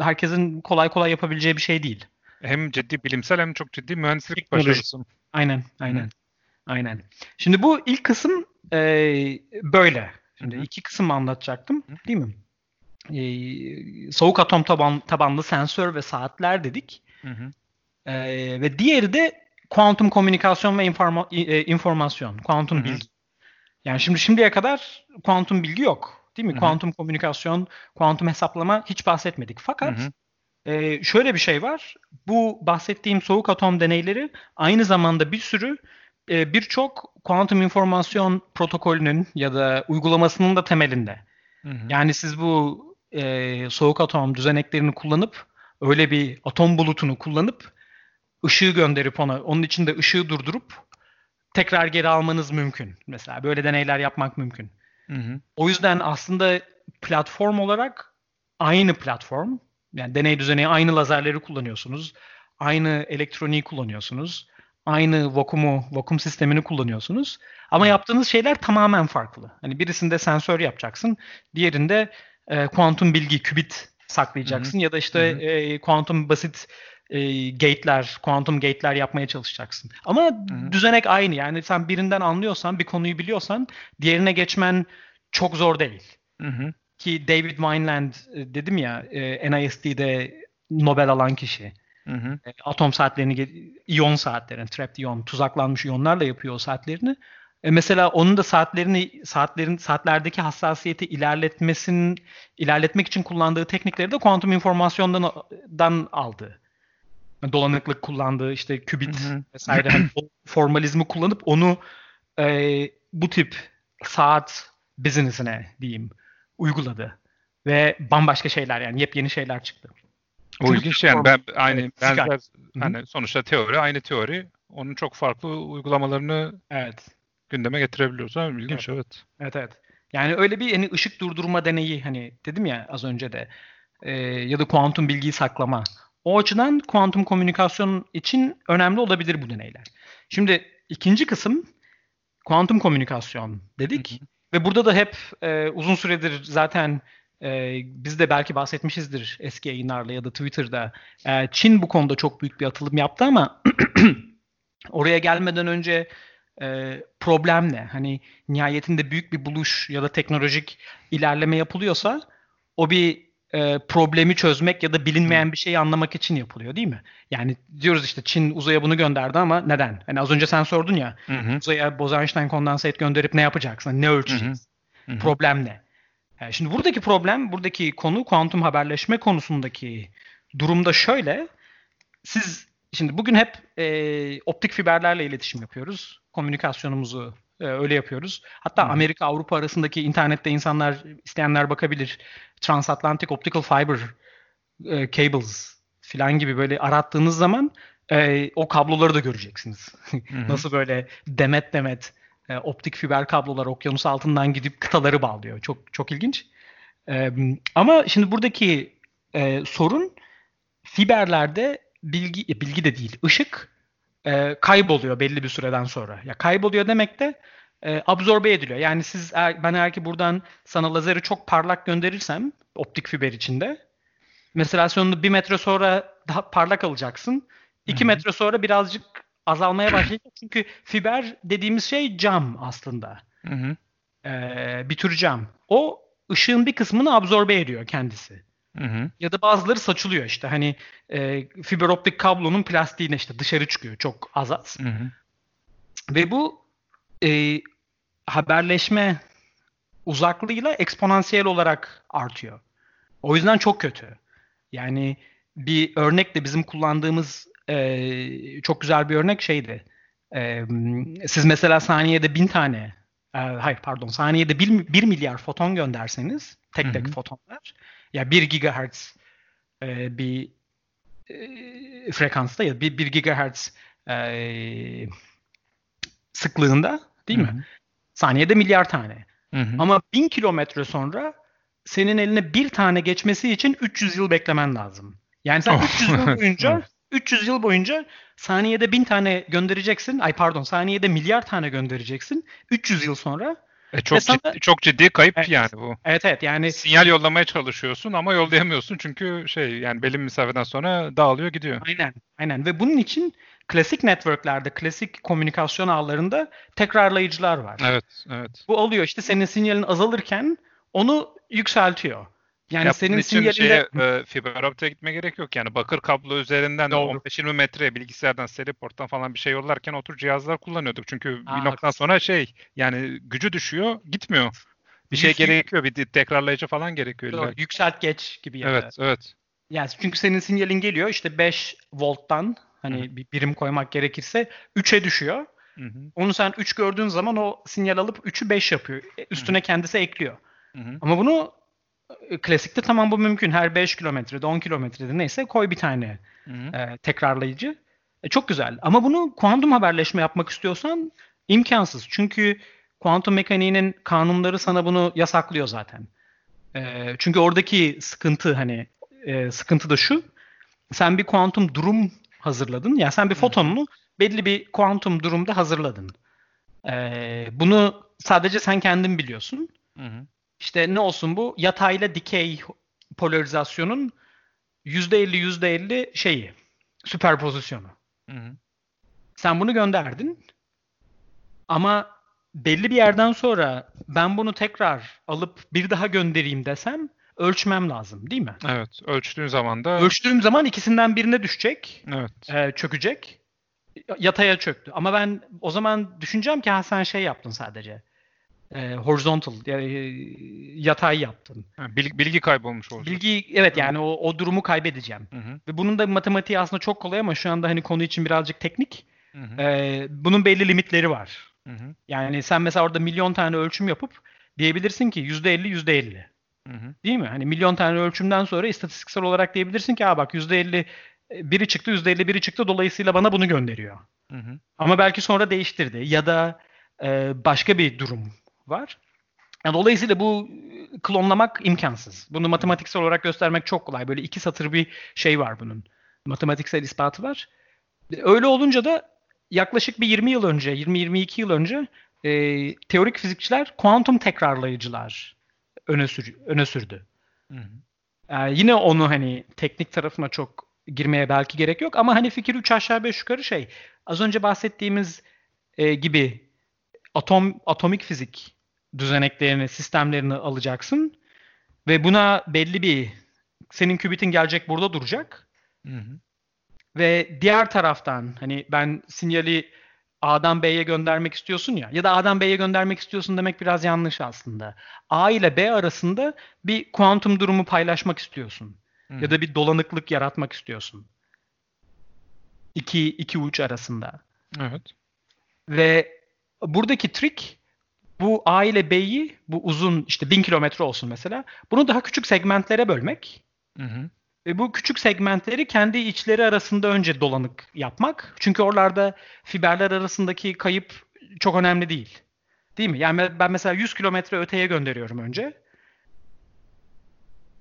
herkesin kolay kolay yapabileceği bir şey değil.
Hem ciddi bilimsel hem çok ciddi mühendislik başarısı.
Aynen, aynen. Hı. Aynen. Şimdi bu ilk kısım e, böyle. Şimdi Hı-hı. iki kısım anlatacaktım, Hı-hı. değil mi? E, soğuk atom taban, tabanlı sensör ve saatler dedik. Hı-hı. Ee, ve diğeri de kuantum komünikasyon ve informa, e, informasyon, kuantum bilgi. Yani şimdi şimdiye kadar kuantum bilgi yok. Değil mi? Hı-hı. Kuantum komünikasyon, kuantum hesaplama hiç bahsetmedik. Fakat e, şöyle bir şey var. Bu bahsettiğim soğuk atom deneyleri aynı zamanda bir sürü e, birçok kuantum informasyon protokolünün ya da uygulamasının da temelinde. Hı hı. Yani siz bu e, soğuk atom düzeneklerini kullanıp öyle bir atom bulutunu kullanıp ışığı gönderip ona onun içinde ışığı durdurup tekrar geri almanız mümkün. Mesela böyle deneyler yapmak mümkün. Hı hı. O yüzden aslında platform olarak aynı platform. Yani deney düzeni aynı lazerleri kullanıyorsunuz. Aynı elektroniği kullanıyorsunuz. Aynı vakumu, vakum sistemini kullanıyorsunuz. Ama yaptığınız şeyler tamamen farklı. Hani birisinde sensör yapacaksın. Diğerinde e, kuantum bilgi, kübit saklayacaksın. Hı hı. Ya da işte e, kuantum basit e, gate'ler, kuantum gate'ler yapmaya çalışacaksın. Ama Hı-hı. düzenek aynı. Yani sen birinden anlıyorsan, bir konuyu biliyorsan diğerine geçmen çok zor değil. Hı-hı. Ki David Wineland e, dedim ya e, NIST'de Nobel alan kişi. Hı hı. E, atom saatlerini, iyon saatlerini, trapped iyon, tuzaklanmış iyonlarla yapıyor o saatlerini. E mesela onun da saatlerini saatlerin saatlerdeki hassasiyeti ilerletmesinin ilerletmek için kullandığı teknikleri de kuantum informasyondan aldı dolanıklık kullandığı işte kübit hı hı. vesaire hani formalizmi kullanıp onu e, bu tip saat business'ine diyeyim uyguladı. Ve bambaşka şeyler yani yepyeni şeyler çıktı.
O ilginç yani ben aynı evet, benzer hani sonuçta teori aynı teori onun çok farklı uygulamalarını evet. gündeme getirebiliyoruz. Ha? İlginç evet.
evet. Evet evet. Yani öyle bir hani ışık durdurma deneyi hani dedim ya az önce de e, ya da kuantum bilgiyi saklama. O açıdan kuantum komünikasyon için önemli olabilir bu deneyler. Şimdi ikinci kısım kuantum komünikasyon dedik. Hı hı. Ve burada da hep e, uzun süredir zaten e, biz de belki bahsetmişizdir eski yayınlarla ya da Twitter'da. E, Çin bu konuda çok büyük bir atılım yaptı ama oraya gelmeden önce e, problem ne? Hani nihayetinde büyük bir buluş ya da teknolojik ilerleme yapılıyorsa o bir e, problemi çözmek ya da bilinmeyen bir şeyi anlamak için yapılıyor değil mi? Yani diyoruz işte Çin uzaya bunu gönderdi ama neden? Hani az önce sen sordun ya hı hı. uzaya Bose-Einstein kondansayt gönderip ne yapacaksın? Ne ölçeceğiz? Hı hı. Problem ne? Yani şimdi buradaki problem, buradaki konu kuantum haberleşme konusundaki durumda şöyle. Siz şimdi bugün hep e, optik fiberlerle iletişim yapıyoruz. Komünikasyonumuzu e, öyle yapıyoruz. Hatta hmm. Amerika Avrupa arasındaki internette insanlar isteyenler bakabilir. Transatlantic Optical Fiber e, Cables filan gibi böyle arattığınız zaman e, o kabloları da göreceksiniz. Hmm. Nasıl böyle demet demet e, optik fiber kablolar okyanus altından gidip kıtaları bağlıyor. Çok çok ilginç. E, ama şimdi buradaki e, sorun fiberlerde bilgi bilgi de değil, ışık e, kayboluyor belli bir süreden sonra. Ya kayboluyor demek de e, absorbe ediliyor. Yani siz er, ben eğer ki buradan sana lazeri çok parlak gönderirsem optik fiber içinde mesela sonunda bir metre sonra daha parlak alacaksın. 2
Hı hı.
metre sonra birazcık azalmaya başlayacak. Çünkü fiber dediğimiz şey cam aslında.
Hı hı.
Ee, bir tür cam. O ışığın bir kısmını absorbe ediyor kendisi.
Hı hı.
Ya da bazıları saçılıyor işte hani e, fiber optik kablonun plastiğine işte dışarı çıkıyor çok az az.
Hı hı.
Ve bu e, haberleşme uzaklığıyla eksponansiyel olarak artıyor. O yüzden çok kötü. Yani bir örnek de bizim kullandığımız e, çok güzel bir örnek şeydi. E, siz mesela saniyede bin tane, e, hayır pardon saniyede bir, bir milyar foton gönderseniz, tek tek
Hı hı.
fotonlar, ya 1 gigahertz e, bir e, frekansta ya bir, 1 gigahertz e, sıklığında değil
Hı
mi? Saniyede milyar tane.
Hı hı.
Ama bin kilometre sonra senin eline bir tane geçmesi için 300 yıl beklemen lazım. Yani sen
Oh.
300 yıl boyunca
Evet.
300 yıl boyunca saniyede bin tane göndereceksin. Ay pardon saniyede milyar tane göndereceksin. 300 yıl sonra.
E, çok
Ve sana-
ciddi, çok ciddi kayıp
Evet.
yani bu.
Evet evet yani
Sinyal yollamaya çalışıyorsun ama yollayamıyorsun çünkü şey yani belli bir mesafeden sonra dağılıyor gidiyor.
aynen aynen ve bunun için klasik networklerde, klasik komünikasyon ağlarında tekrarlayıcılar var.
Evet, evet.
Bu oluyor işte senin sinyalin azalırken onu yükseltiyor. Yani
Ya
senin
için
sinyalinde
şeye, e, fiber optiğe gitme gerek yok yani bakır kablo üzerinden
Doğru.
15-20 metre bilgisayardan seri porttan falan bir şey yollarken o tür cihazlar kullanıyorduk. Çünkü
Aa,
bir noktadan sonra şey yani gücü düşüyor gitmiyor. Bir şey gerekiyor bir tekrarlayıcı falan gerekiyor.
Doğru, yükselt geç gibi ya da.
Evet, evet.
Yani çünkü senin sinyalin geliyor işte 5 volttan hani bir birim koymak gerekirse 3'e düşüyor.
Hı hı,
Onu sen 3 gördüğün zaman o sinyal alıp 3'ü 5 yapıyor. E, Üstüne kendisi ekliyor.
hı hı.
Ama bunu klasikte tamam bu mümkün. Her 5 kilometrede 10 kilometrede neyse koy bir tane e, tekrarlayıcı. E, çok güzel. Ama bunu kuantum haberleşme yapmak istiyorsan imkansız. Çünkü kuantum mekaniğinin kanunları sana bunu yasaklıyor zaten. E, çünkü oradaki sıkıntı hani e, sıkıntı da şu. Sen bir kuantum durum hazırladın. Yani sen bir fotonunu belli bir kuantum durumda hazırladın. E, bunu sadece sen kendin biliyorsun.
Hı hı.
İşte ne olsun bu? Yatayla dikey polarizasyonun %50 %50 şeyi, süperpozisyonu.
Hı hı.
Sen bunu gönderdin. Ama belli bir yerden sonra ben bunu tekrar alıp bir daha göndereyim desem ölçmem lazım değil mi?
Evet, ölçtüğün zaman da
Ölçtüğüm zaman ikisinden birine düşecek,
evet.
e, çökecek. Yataya çöktü. Ama ben o zaman düşüneceğim ki ha sen şey yaptın sadece. E, horizontal, yani e, yatay yaptın.
Ha, Bilgi, bilgi kaybolmuş olacak.
Bilgi evet yani o, o durumu kaybedeceğim.
Hı hı,
Ve bunun da matematiği aslında çok kolay ama şu anda hani konu için birazcık teknik.
hı hı,
Ee, bunun belli limitleri var.
hı hı,
Yani sen mesela orada milyon tane ölçüm yapıp diyebilirsin ki %50 %50.
hı hı.
Değil mi? Hani milyon tane ölçümden sonra istatistiksel olarak diyebilirsin ki Aa bak %50 biri çıktı %50 biri çıktı dolayısıyla bana bunu gönderiyor.
Hı hı.
Ama belki sonra değiştirdi ya da e, başka bir durum var. Yani dolayısıyla bu e, klonlamak imkansız. Bunu matematiksel olarak göstermek çok kolay. Böyle iki satır bir şey var bunun. Matematiksel ispatı var. Öyle olunca da yaklaşık bir 20 yıl önce, 20-22 yıl önce e, teorik fizikçiler kuantum tekrarlayıcılar öne, sür, öne sürdü.
Hı hı.
Ee, yine onu hani teknik tarafına çok girmeye belki gerek yok ama hani fikir 3 aşağı 5 yukarı şey. Az önce bahsettiğimiz e, gibi atom atomik fizik düzeneklerini, sistemlerini alacaksın ve buna belli bir senin kübitin gelecek burada duracak
Hı hı.
ve diğer taraftan hani ben sinyali A'dan B'ye göndermek istiyorsun ya ya da A'dan B'ye göndermek istiyorsun demek biraz yanlış aslında. A ile B arasında bir kuantum durumu paylaşmak istiyorsun.
Hı.
Ya da bir dolanıklık yaratmak istiyorsun. İki, iki uç arasında.
Evet.
Ve buradaki trik bu A ile B'yi bu uzun işte bin kilometre olsun mesela. Bunu daha küçük segmentlere bölmek.
Hı hı.
Ve bu küçük segmentleri kendi içleri arasında önce dolanık yapmak. Çünkü oralarda fiberler arasındaki kayıp çok önemli değil. Değil mi? Yani ben mesela 100 kilometre öteye gönderiyorum önce.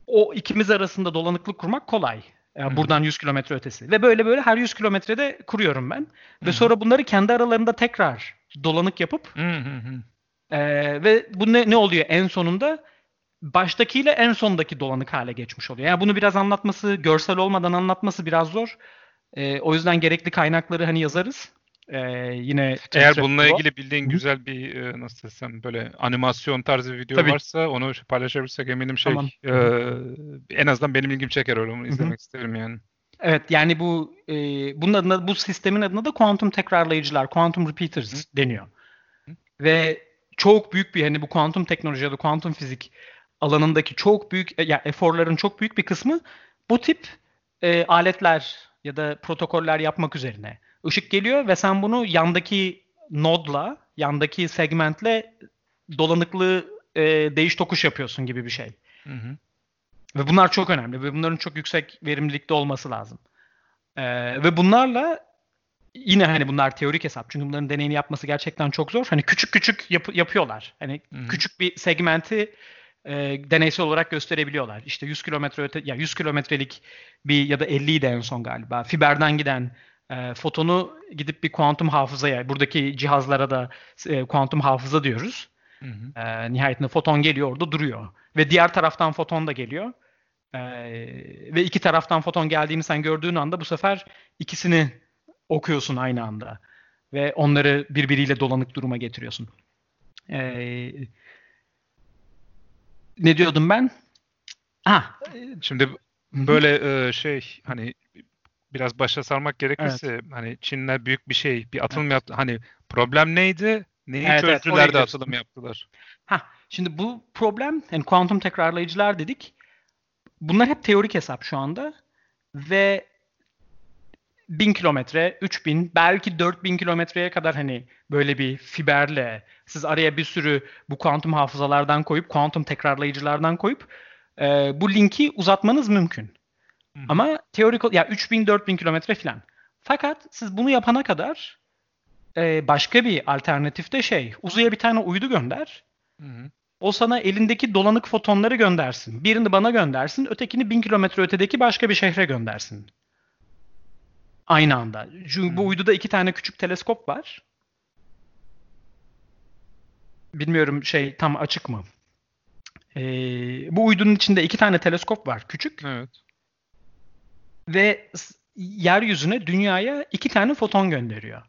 O ikimiz arasında dolanıklık kurmak kolay. Yani buradan 100 kilometre ötesi. Ve böyle böyle her 100 kilometrede kuruyorum ben. Ve
Hı.
sonra bunları kendi aralarında tekrar dolanık yapıp
Hı hı hı.
Ee, ve bu ne, ne oluyor en sonunda? baştakiyle en sondaki dolanık hale geçmiş oluyor. Yani bunu biraz anlatması, görsel olmadan anlatması biraz zor. E, o yüzden gerekli kaynakları hani yazarız. E, yine
eğer bununla ilgili bildiğin güzel bir e, nasıl desem böyle animasyon tarzı bir video Tabii. varsa onu paylaşabilirsek eminim şey tamam. e, en azından benim ilgim çeker öyle onu izlemek Hı-hı. isterim yani.
Evet yani bu e, bunun adına bu sistemin adına da kuantum tekrarlayıcılar, quantum repeaters Hı. deniyor. Hı. Ve çok büyük bir hani bu kuantum teknoloji ya da kuantum fizik alanındaki çok büyük ya yani eforların çok büyük bir kısmı bu tip e, aletler ya da protokoller yapmak üzerine. Işık geliyor ve sen bunu yandaki nodla, yandaki segmentle dolanıklı e, değiş tokuş yapıyorsun gibi bir şey. Hı hı. Ve bunlar çok önemli ve bunların çok yüksek verimlilikte olması lazım. Ee, ve bunlarla yine hani bunlar teorik hesap. Çünkü bunların deneyini yapması gerçekten çok zor. Hani küçük küçük yap- yapıyorlar. Hani Hı-hı. küçük bir segmenti e, deneysel olarak gösterebiliyorlar. İşte 100 kilometre öte ya 100 kilometrelik bir ya da 50'yi de en son galiba. Fiberden giden e, fotonu gidip bir kuantum hafızaya, buradaki cihazlara da e, kuantum hafıza diyoruz. Hı hı. E, nihayetinde foton geliyor orada duruyor. Ve diğer taraftan foton da geliyor. E, ve iki taraftan foton geldiğini sen gördüğün anda bu sefer ikisini okuyorsun aynı anda. Ve onları birbiriyle dolanık duruma getiriyorsun. E, ne diyordum ben?
Ha. Şimdi böyle e, şey hani biraz başa sarmak gerekirse evet. hani Çinler büyük bir şey bir atılım evet. yaptı. Hani problem neydi? Neyi evet, çözdüler evet, de atılım yaptılar?
Ha, şimdi bu problem yani kuantum tekrarlayıcılar dedik. Bunlar hep teorik hesap şu anda ve 1000 kilometre, 3000, belki 4000 kilometreye kadar hani böyle bir fiberle siz araya bir sürü bu kuantum hafızalardan koyup, kuantum tekrarlayıcılardan koyup e, bu linki uzatmanız mümkün. Hı. Ama teorik ya yani 3000 4000 kilometre falan. Fakat siz bunu yapana kadar e, başka bir alternatif de şey, uzaya bir tane uydu gönder. Hı hı. O sana elindeki dolanık fotonları göndersin. Birini bana göndersin, ötekini bin kilometre ötedeki başka bir şehre göndersin. Aynı anda. Çünkü hmm. bu uyduda iki tane küçük teleskop var. Bilmiyorum şey tam açık mı? Ee, bu uydunun içinde iki tane teleskop var küçük.
Evet.
Ve yeryüzüne dünyaya iki tane foton gönderiyor.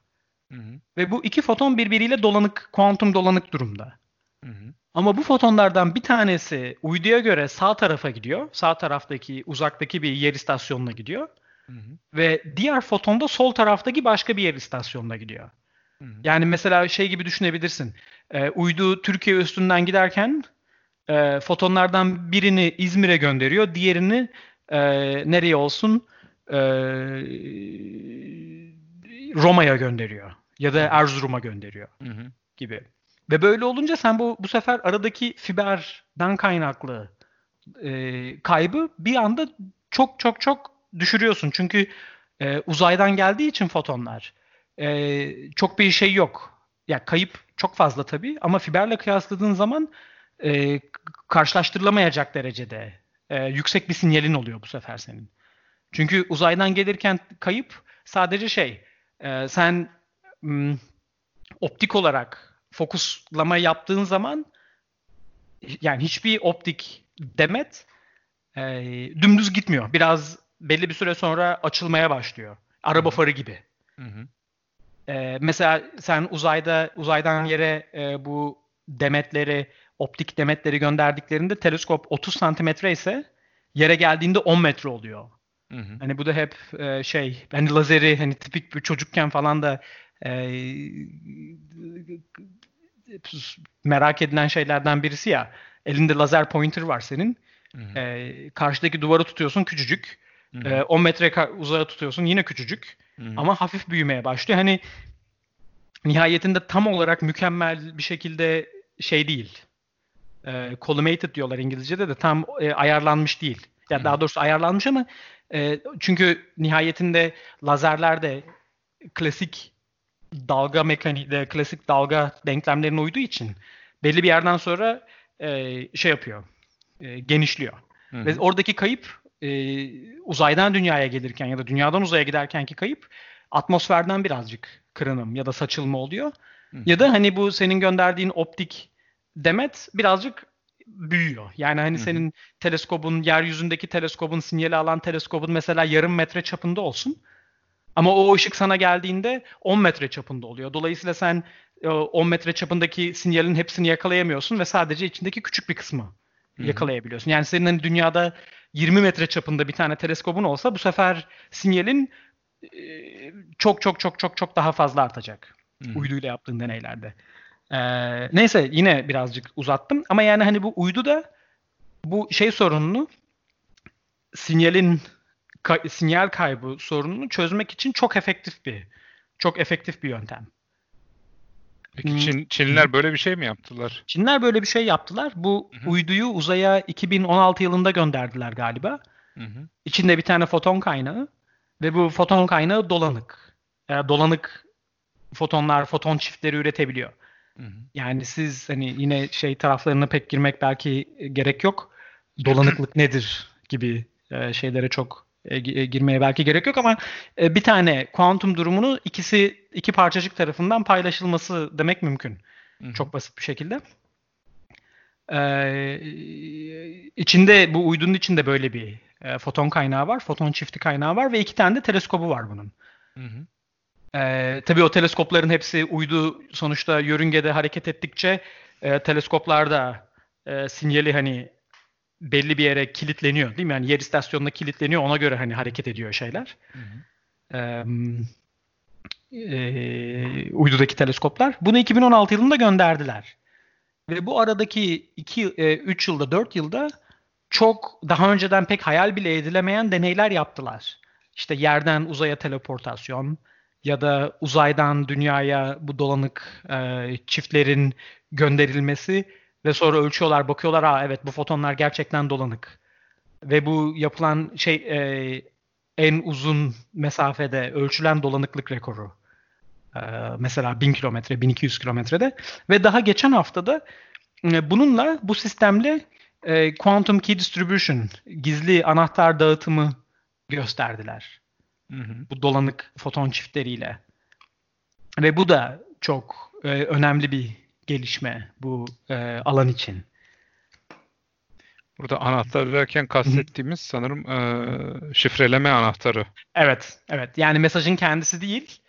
Hı hı. Ve bu iki foton birbiriyle dolanık, kuantum dolanık durumda. Hı hı. Ama bu fotonlardan bir tanesi uyduya göre sağ tarafa gidiyor. Sağ taraftaki uzaktaki bir yer istasyonuna gidiyor. Hı hı. Ve diğer foton da sol taraftaki başka bir yer istasyonuna gidiyor. Hı hı. Yani mesela şey gibi düşünebilirsin. E, uydu Türkiye üstünden giderken e, fotonlardan birini İzmir'e gönderiyor. Diğerini e, nereye olsun? E, Roma'ya gönderiyor. Ya da Erzurum'a gönderiyor. Hı hı. Gibi. Ve böyle olunca sen bu bu sefer aradaki fiberden kaynaklı e, kaybı bir anda çok çok çok düşürüyorsun. Çünkü e, uzaydan geldiği için fotonlar e, çok bir şey yok. Ya kayıp çok fazla tabii ama fiberle kıyasladığın zaman e, karşılaştırılamayacak derecede e, yüksek bir sinyalin oluyor bu sefer senin. Çünkü uzaydan gelirken kayıp sadece şey e, sen m, optik olarak fokuslama yaptığın zaman yani hiçbir optik demet e, dümdüz gitmiyor. Biraz belli bir süre sonra açılmaya başlıyor. Araba farı gibi. Hı hı. E, mesela sen uzayda uzaydan yere e, bu demetleri, optik demetleri gönderdiklerinde teleskop 30 santimetre ise yere geldiğinde 10 metre oluyor. Hı hı. Hani bu da hep e, şey, hani lazeri hani tipik bir çocukken falan da e, merak edilen şeylerden birisi ya. Elinde lazer pointer var senin. E, karşıdaki duvarı tutuyorsun küçücük. E, 10 metre uzağa tutuyorsun yine küçücük. Hı-hı. Ama hafif büyümeye başlıyor. Hani nihayetinde tam olarak mükemmel bir şekilde şey değil. E, collimated diyorlar İngilizce'de de tam e, ayarlanmış değil. Ya yani daha doğrusu ayarlanmış ama e, çünkü nihayetinde lazerler de klasik dalga mekaniği de klasik dalga denklemlerine uyduğu için belli bir yerden sonra e, şey yapıyor. E, genişliyor. Hı-hı. Ve oradaki kayıp e, uzaydan dünyaya gelirken ya da dünyadan uzaya giderkenki kayıp atmosferden birazcık kırınım ya da saçılma oluyor. Hı-hı. Ya da hani bu senin gönderdiğin optik demet birazcık büyüyor. Yani hani Hı-hı. senin teleskobun, yeryüzündeki teleskobun, sinyali alan teleskobun mesela yarım metre çapında olsun. Ama o ışık sana geldiğinde 10 metre çapında oluyor. Dolayısıyla sen 10 e, metre çapındaki sinyalin hepsini yakalayamıyorsun ve sadece içindeki küçük bir kısmı yakalayabiliyorsun. Yani senin hani dünyada 20 metre çapında bir tane teleskobun olsa bu sefer sinyalin e, çok çok çok çok çok daha fazla artacak. Hı. Uyduyla yaptığın deneylerde. Ee, neyse yine birazcık uzattım ama yani hani bu uydu da bu şey sorununu sinyalin ka- sinyal kaybı sorununu çözmek için çok efektif bir çok efektif bir yöntem.
Peki hmm. Çin, Çinliler böyle bir şey mi yaptılar?
Çinliler böyle bir şey yaptılar. Bu Hı-hı. uyduyu uzaya 2016 yılında gönderdiler galiba. Hı-hı. İçinde bir tane foton kaynağı ve bu foton kaynağı dolanık. Yani dolanık fotonlar, foton çiftleri üretebiliyor. Hı-hı. Yani siz hani yine şey taraflarına pek girmek belki gerek yok. Dolanıklık nedir gibi e, şeylere çok e, e, girmeye belki gerek yok ama e, bir tane kuantum durumunu ikisi iki parçacık tarafından paylaşılması demek mümkün. Hı-hı. Çok basit bir şekilde. Ee, içinde bu uydunun içinde böyle bir e, foton kaynağı var, foton çifti kaynağı var ve iki tane de teleskobu var bunun. Hı hı. Ee, tabii o teleskopların hepsi uydu sonuçta yörüngede hareket ettikçe e, teleskoplar da e, sinyali hani belli bir yere kilitleniyor değil mi? Yani yer istasyonuna kilitleniyor ona göre hani hareket ediyor şeyler. Hı hı. Ee, e, uydudaki teleskoplar. Bunu 2016 yılında gönderdiler. Ve bu aradaki 2 3 e, yılda 4 yılda çok daha önceden pek hayal bile edilemeyen deneyler yaptılar. İşte yerden uzaya teleportasyon ya da uzaydan dünyaya bu dolanık e, çiftlerin gönderilmesi ve sonra ölçüyorlar, bakıyorlar, aa evet bu fotonlar gerçekten dolanık. Ve bu yapılan şey e, en uzun mesafede ölçülen dolanıklık rekoru. E, mesela 1000 kilometre, 1200 kilometrede. Ve daha geçen haftada e, bununla, bu sistemle e, Quantum Key Distribution, gizli anahtar dağıtımı gösterdiler. Hı hı. Bu dolanık foton çiftleriyle. Ve bu da çok e, önemli bir gelişme bu e, alan için.
Burada anahtar derken kastettiğimiz sanırım e, şifreleme anahtarı.
Evet, evet. Yani mesajın kendisi değil.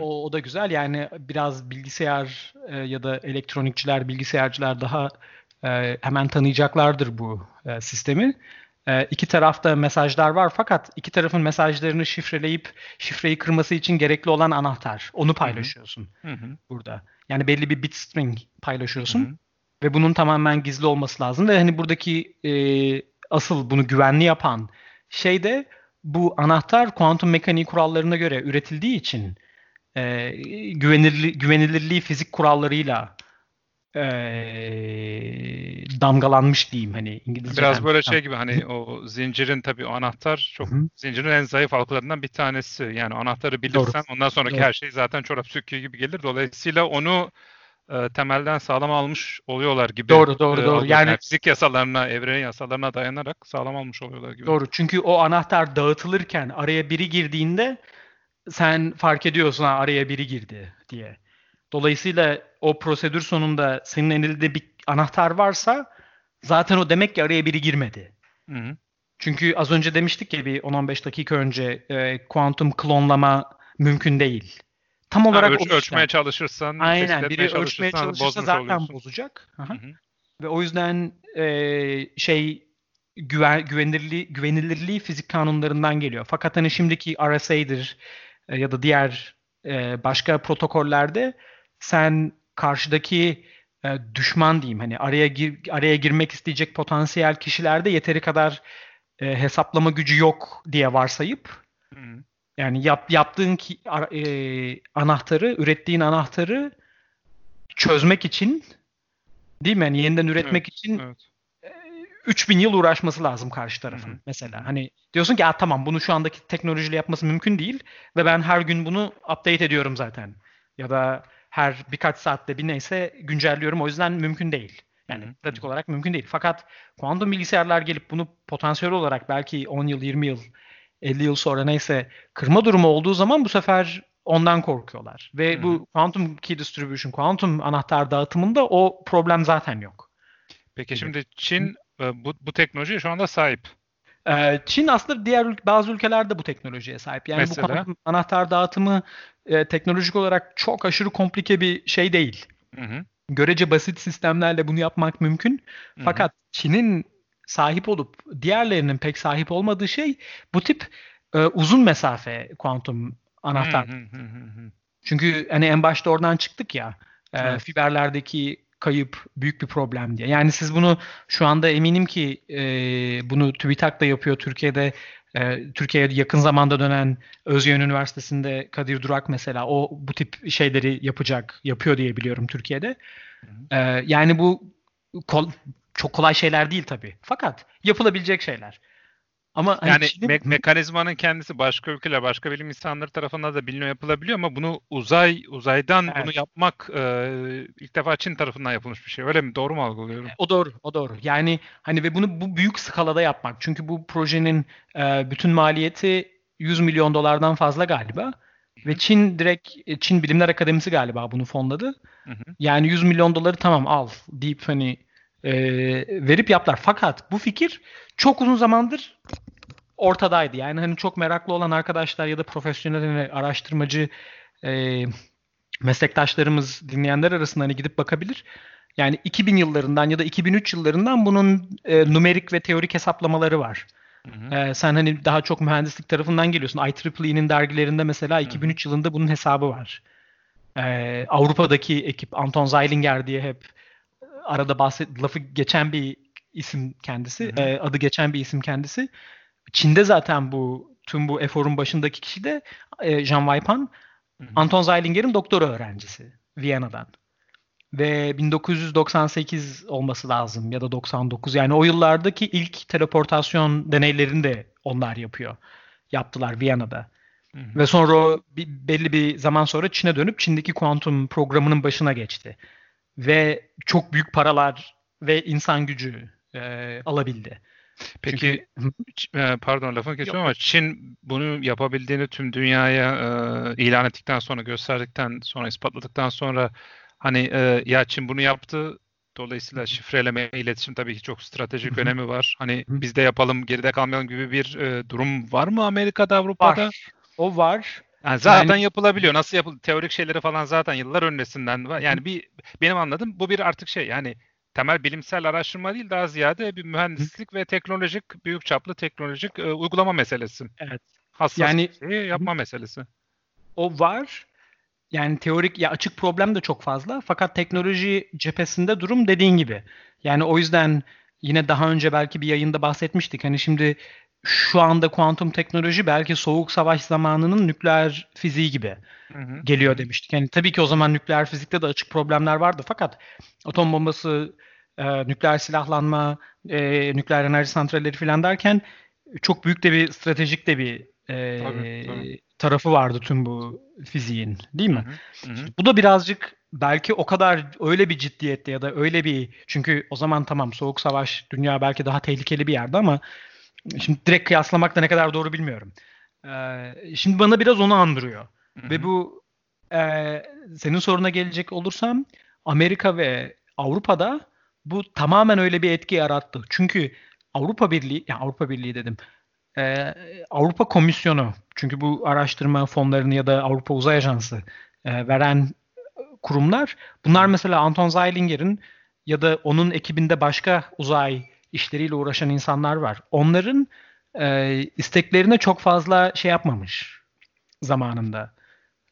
O, o da güzel. Yani biraz bilgisayar e, ya da elektronikçiler, bilgisayarcılar daha e, hemen tanıyacaklardır bu e, sistemi. E, iki tarafta mesajlar var fakat iki tarafın mesajlarını şifreleyip şifreyi kırması için gerekli olan anahtar. Onu paylaşıyorsun hı hı. burada. Yani belli bir bit string paylaşıyorsun. Hı hı. Ve bunun tamamen gizli olması lazım. Ve hani buradaki e, asıl bunu güvenli yapan şey de bu anahtar kuantum mekaniği kurallarına göre üretildiği için e, güvenirli, güvenilirliği fizik kurallarıyla e, damgalanmış diyeyim hani
İngilizce. Biraz böyle şey gibi hani o zincirin tabii o anahtar çok Hı-hı. zincirin en zayıf halkalarından bir tanesi. Yani anahtarı bilirsen Doğru. ondan sonraki Doğru. her şey zaten çorap söküğü gibi gelir. Dolayısıyla onu e, temelden sağlam almış oluyorlar gibi.
Doğru doğru e, doğru.
Yani, yani fizik yasalarına, evrenin yasalarına dayanarak sağlam almış oluyorlar gibi.
Doğru. Çünkü o anahtar dağıtılırken araya biri girdiğinde sen fark ediyorsun ha araya biri girdi diye. Dolayısıyla o prosedür sonunda senin elinde bir anahtar varsa zaten o demek ki araya biri girmedi. Hı hı. Çünkü az önce demiştik ya bir 10-15 dakika önce e, kuantum klonlama mümkün değil.
Tam olarak ha, ölç, ölçmeye çalışırsan,
aynen biri ölçmeye çalışırsa zaten oluyorsun. bozacak. Hı hı. Ve o yüzden e, şey güven, güvenilirliği, güvenilirliği fizik kanunlarından geliyor. Fakat hani şimdiki RSA'dır e, ya da diğer e, başka protokollerde sen karşıdaki e, düşman diyeyim hani araya gir, araya girmek isteyecek potansiyel kişilerde yeteri kadar e, hesaplama gücü yok diye varsayıp hı. yani yap, yaptığın ki, e, anahtarı ürettiğin anahtarı çözmek için değil mi? Yani yeniden üretmek evet, için evet. 3000 yıl uğraşması lazım karşı tarafın Hı-hı. mesela. Hani diyorsun ki tamam bunu şu andaki teknolojiyle yapması mümkün değil ve ben her gün bunu update ediyorum zaten. Ya da her birkaç saatte bir neyse güncelliyorum o yüzden mümkün değil. Yani Hı-hı. pratik olarak mümkün değil. Fakat kuantum bilgisayarlar gelip bunu potansiyel olarak belki 10 yıl, 20 yıl, 50 yıl sonra neyse kırma durumu olduğu zaman bu sefer ondan korkuyorlar. Ve Hı-hı. bu quantum key distribution, kuantum anahtar dağıtımında o problem zaten yok.
Peki şimdi Çin bu, bu teknolojiye şu anda sahip.
Ee, Çin aslında diğer bazı ülkelerde bu teknolojiye sahip. Yani
Mesela?
bu anahtar dağıtımı e, teknolojik olarak çok aşırı komplike bir şey değil.
Hı hı.
Görece basit sistemlerle bunu yapmak mümkün.
Hı hı.
Fakat Çin'in sahip olup diğerlerinin pek sahip olmadığı şey bu tip e, uzun mesafe kuantum anahtar.
Hı hı hı hı.
Çünkü hani en başta oradan çıktık ya e,
Evet.
fiberlerdeki kayıp büyük bir problem diye. Yani siz bunu şu anda eminim ki e, bunu TÜBİTAK da yapıyor Türkiye'de. e, Türkiye'ye yakın zamanda dönen Özyeğin Üniversitesi'nde Kadir Durak mesela o bu tip şeyleri yapacak, yapıyor diye biliyorum Türkiye'de. E, yani bu kol- çok kolay şeyler değil tabii. Fakat yapılabilecek şeyler. Ama hani
Yani
Çin'in-
me- mekanizmanın kendisi başka ülkeler, başka bilim insanları tarafından da biliniyor, yapılabiliyor ama bunu uzay uzaydan
Evet.
bunu yapmak e, ilk defa Çin tarafından yapılmış bir şey. Öyle mi? Doğru mu algılıyorum?
O doğru, o doğru. Yani hani ve bunu bu büyük skalada yapmak. Çünkü bu projenin e, bütün maliyeti 100 milyon dolardan fazla galiba. Ve Çin direkt e, Çin Bilimler Akademisi galiba bunu fonladı.
Hı hı.
Yani 100 milyon doları tamam al deyip hani e, verip yaptılar. Fakat bu fikir çok uzun zamandır ortadaydı. Yani hani çok meraklı olan arkadaşlar ya da profesyonel araştırmacı e, meslektaşlarımız, dinleyenler arasında hani gidip bakabilir. Yani 2000 yıllarından ya da 2003 yıllarından bunun e, numerik ve teorik hesaplamaları var.
Hı hı.
E, sen hani daha çok mühendislik tarafından geliyorsun. IEEE'nin dergilerinde mesela 2003 yılında bunun hesabı var. E, Avrupa'daki ekip Anton Zeilinger diye hep arada bahset lafı geçen bir isim kendisi.
Hı hı.
E, adı geçen bir isim kendisi. Çin'de zaten bu tüm bu eforun başındaki kişi de e, Jean Weipan.
Hı hı.
Anton Zeilinger'in doktora öğrencisi Viyana'dan. Ve 1998 olması lazım ya da 99. Yani o yıllardaki ilk teleportasyon deneylerini de onlar yapıyor. Yaptılar Viyana'da.
Hı hı.
Ve sonra o bir, belli bir zaman sonra Çin'e dönüp Çin'deki kuantum programının başına geçti. Ve çok büyük paralar ve insan gücü e, alabildi.
Peki
Çünkü-
e, pardon lafını kesiyorum
Yok.
ama Çin bunu yapabildiğini tüm dünyaya e, ilan ettikten sonra, gösterdikten sonra, ispatladıktan sonra hani e, ya Çin bunu yaptı. Dolayısıyla şifreleme, iletişim tabii ki çok stratejik önemi var. Hani biz de yapalım, geride kalmayalım gibi bir e, durum var mı Amerika'da, Avrupa'da?
Var. O var.
Yani zaten
Yani-
yapılabiliyor. Nasıl yapıl teorik şeyleri falan zaten yıllar öncesinden var. Yani bir benim anladığım bu bir artık şey yani temel bilimsel araştırma değil daha ziyade bir mühendislik ve teknolojik büyük çaplı teknolojik e, uygulama meselesi.
Evet.
Hassas
Yani-
bir şeyi yapma meselesi.
O var. Yani teorik ya açık problem de çok fazla. Fakat teknoloji cephesinde durum dediğin gibi. Yani o yüzden yine daha önce belki bir yayında bahsetmiştik. Hani şimdi şu anda kuantum teknoloji belki soğuk savaş zamanının nükleer fiziği gibi
Hı hı.
geliyor demiştik. Yani tabii ki o zaman nükleer fizikte de açık problemler vardı. Fakat atom bombası, e, nükleer silahlanma, e, nükleer enerji santralleri falan derken çok büyük de bir stratejik de bir e,
Tabii, tabii.
tarafı vardı tüm bu fiziğin, değil mi?
Hı hı.
Bu da birazcık belki o kadar öyle bir ciddiyette ya da öyle bir çünkü o zaman tamam soğuk savaş dünya belki daha tehlikeli bir yerde ama şimdi direkt kıyaslamak da ne kadar doğru bilmiyorum. Ee, şimdi bana biraz onu andırıyor.
Hı
Ve bu e, senin soruna gelecek olursam Amerika ve Avrupa'da bu tamamen öyle bir etki yarattı. Çünkü Avrupa Birliği, yani Avrupa Birliği dedim. e, Avrupa Komisyonu, çünkü bu araştırma fonlarını ya da Avrupa Uzay Ajansı e, veren kurumlar, bunlar mesela Anton Zeilinger'in ya da onun ekibinde başka uzay işleriyle uğraşan insanlar var. Onların e, isteklerine çok fazla şey yapmamış zamanında.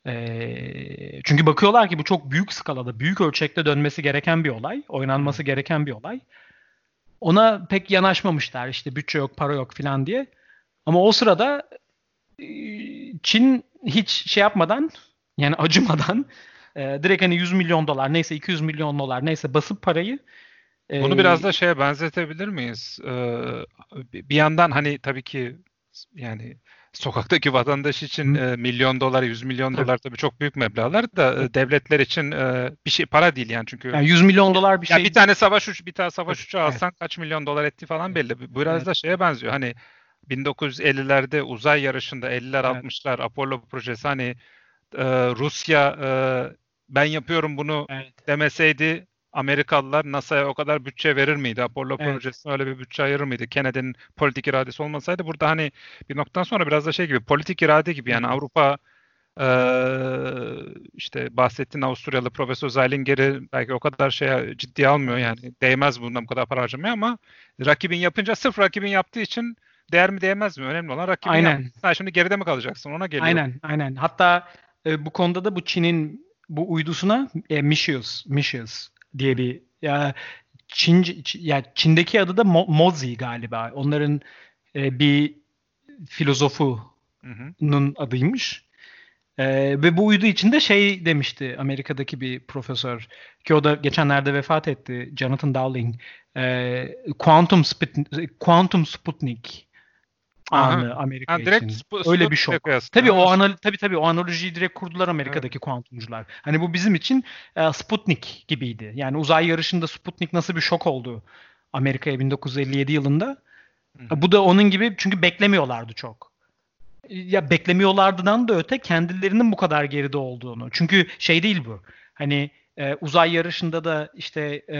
E, çünkü bakıyorlar ki bu çok büyük skalada, büyük ölçekte dönmesi gereken bir olay, oynanması gereken bir olay. Ona pek yanaşmamışlar işte bütçe yok, para yok falan diye. Ama o sırada e, Çin hiç şey yapmadan yani acımadan e, direkt hani 100 milyon dolar neyse 200 milyon dolar neyse basıp parayı
Bunu biraz da şeye benzetebilir miyiz? Ee, bir yandan hani tabii ki yani sokaktaki vatandaş için e, milyon dolar, 100 milyon dolar tabii çok büyük meblağlar da e, devletler için e, bir şey para değil yani çünkü
yani 100 milyon dolar bir
ya
şey
bir tane savaş uç bir tane savaş uçağı
evet.
alsan kaç milyon dolar etti falan belli. Bu Biraz
Evet.
da şeye benziyor. Hani 1950'lerde uzay yarışında 50'ler
Evet.
60'lar Apollo projesi hani e, Rusya e, ben yapıyorum bunu
Evet.
demeseydi Amerikalılar NASA'ya o kadar bütçe verir miydi? Apollo
Evet.
projesine öyle bir bütçe ayırır mıydı? Kennedy'nin politik iradesi olmasaydı burada hani bir noktadan sonra biraz da şey gibi politik irade gibi yani Avrupa eee, işte bahsettiğin Avusturyalı Profesör Zeilinger'i belki o kadar şeye ciddiye almıyor yani değmez bundan bu kadar para harcamaya ama rakibin yapınca sırf rakibin yaptığı için değer mi değmez mi? Önemli olan rakibin
Aynen.
yapması. Sen şimdi geride mi kalacaksın? Ona geliyor.
Aynen, aynen. Hatta e, bu konuda da bu Çin'in bu uydusuna e, Mischius, Mischius diye bir ya Çin ya Çin'deki adı da Mo- Mozi galiba. Onların e, bir filozofunun
Hı hı.
adıymış. E, ve bu uydu içinde şey demişti Amerika'daki bir profesör ki o da geçenlerde vefat etti. Jonathan Dowling. E, Quantum Sput- Quantum Sputnik. Anı Amerika
Ha, direkt
için.
Sp-
Öyle bir şok.
kıyasla.
Tabii o anal tabii tabii o analojiyi direkt kurdular Amerika'daki kuantumcular. Hani bu bizim için e, Sputnik gibiydi. Yani uzay yarışında Sputnik nasıl bir şok oldu Amerika'ya 1957 yılında.
Hı.
Bu da onun gibi çünkü beklemiyorlardı çok. Ya beklemiyorlardıdan da öte kendilerinin bu kadar geride olduğunu. Çünkü şey değil bu. Hani e, uzay yarışında da işte e,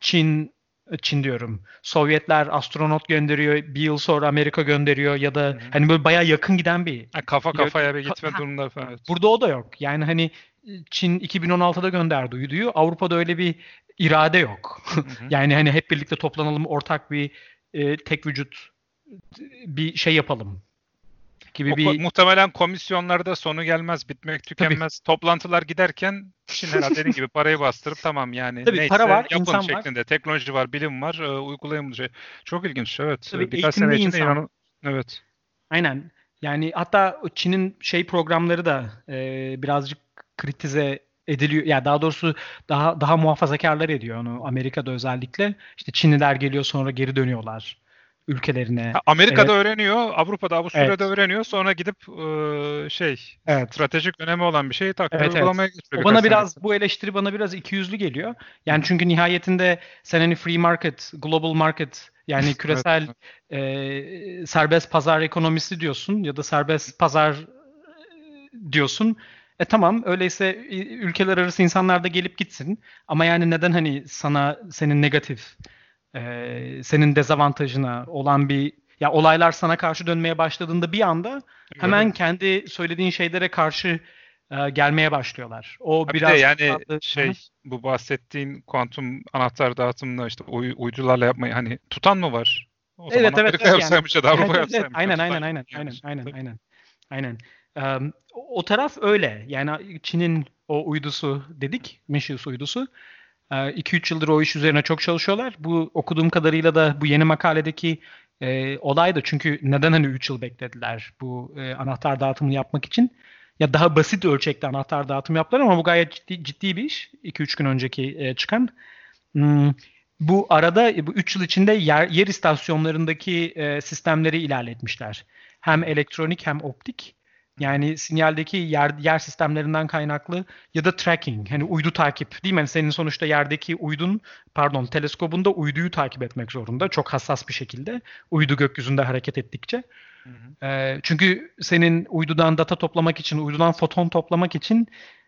Çin Çin diyorum. Sovyetler astronot gönderiyor, bir yıl sonra Amerika gönderiyor ya da
hı.
hani böyle bayağı yakın giden bir.
Ha, kafa kafaya bir gitme
Ha,
durumları falan. Evet.
Burada o da yok. Yani hani Çin 2016'da gönderdi uyduyu. Avrupa'da öyle bir irade yok.
Hı hı.
Yani hani hep birlikte toplanalım, ortak bir e, tek vücut bir şey yapalım gibi
O
bir
muhtemelen komisyonlarda sonu gelmez, bitmek tükenmez. Toplantılar giderken Çin herhalde dediğin gibi parayı bastırıp tamam yani
Tabii,
neyse
para var,
yapın
insan var.
şeklinde. Teknoloji var, bilim var, e, uygulayın şey. Çok ilginç, evet.
Tabii,
Birkaç sene içinde
insan.
inan evet.
Aynen. Yani hatta Çin'in şey programları da e, birazcık kritize ediliyor. Ya daha doğrusu daha daha muhafazakarlar ediyor onu Amerika'da özellikle. İşte Çinliler geliyor sonra geri dönüyorlar ülkelerine.
Amerika'da öğreniyor, Avrupa'da, Avusturya'da
Evet.
öğreniyor. Sonra gidip e, şey
Evet.
stratejik önemi olan bir şeyi takdir
Evet, evet.
uygulamaya geçiyor.
O
birkaç
bana
sene
biraz bu eleştiri bana biraz ikiyüzlü geliyor. Yani çünkü nihayetinde sen hani free market, global market yani küresel e, serbest pazar ekonomisi diyorsun ya da serbest pazar e, diyorsun. E tamam öyleyse e, ülkeler arası insanlar da gelip gitsin. Ama yani neden hani sana senin negatif, e, senin dezavantajına olan bir ya olaylar sana karşı dönmeye başladığında bir anda hemen kendi söylediğin şeylere karşı e, gelmeye başlıyorlar. O
Ha, bir
biraz
de yani
farklı-
şey
Hı
bu bahsettiğin kuantum anahtar dağıtımını işte uy- uydularla yapmayı hani tutan mı var? O
Evet,
zaman
evet, evet, yani.
yapsaymış Avrupa
Evet, evet, evet. Aynen aynen aynen aynen aynen aynen. Aynen. Em, o taraf öyle. Yani Çin'in o uydusu dedik, Meşius uydusu. 2-3 yıldır o iş üzerine çok çalışıyorlar. Bu okuduğum kadarıyla da bu yeni makaledeki e, olay da çünkü neden hani 3 yıl beklediler bu e, anahtar dağıtımını yapmak için? Ya daha basit ölçekte anahtar dağıtım yaptılar ama bu gayet ciddi, ciddi bir iş. 2-3 gün önceki e, çıkan. Hmm, bu arada e, bu 3 yıl içinde yer, yer istasyonlarındaki e, sistemleri ilerletmişler. Hem elektronik hem optik. Yani sinyaldeki yer, yer sistemlerinden kaynaklı ya da tracking, hani uydu takip değil mi? Yani senin sonuçta yerdeki uydun, pardon teleskobunda uyduyu takip etmek zorunda. Çok hassas bir şekilde. Uydu gökyüzünde hareket ettikçe.
Hı hı.
Ee, çünkü senin uydudan data toplamak için, uydudan foton toplamak için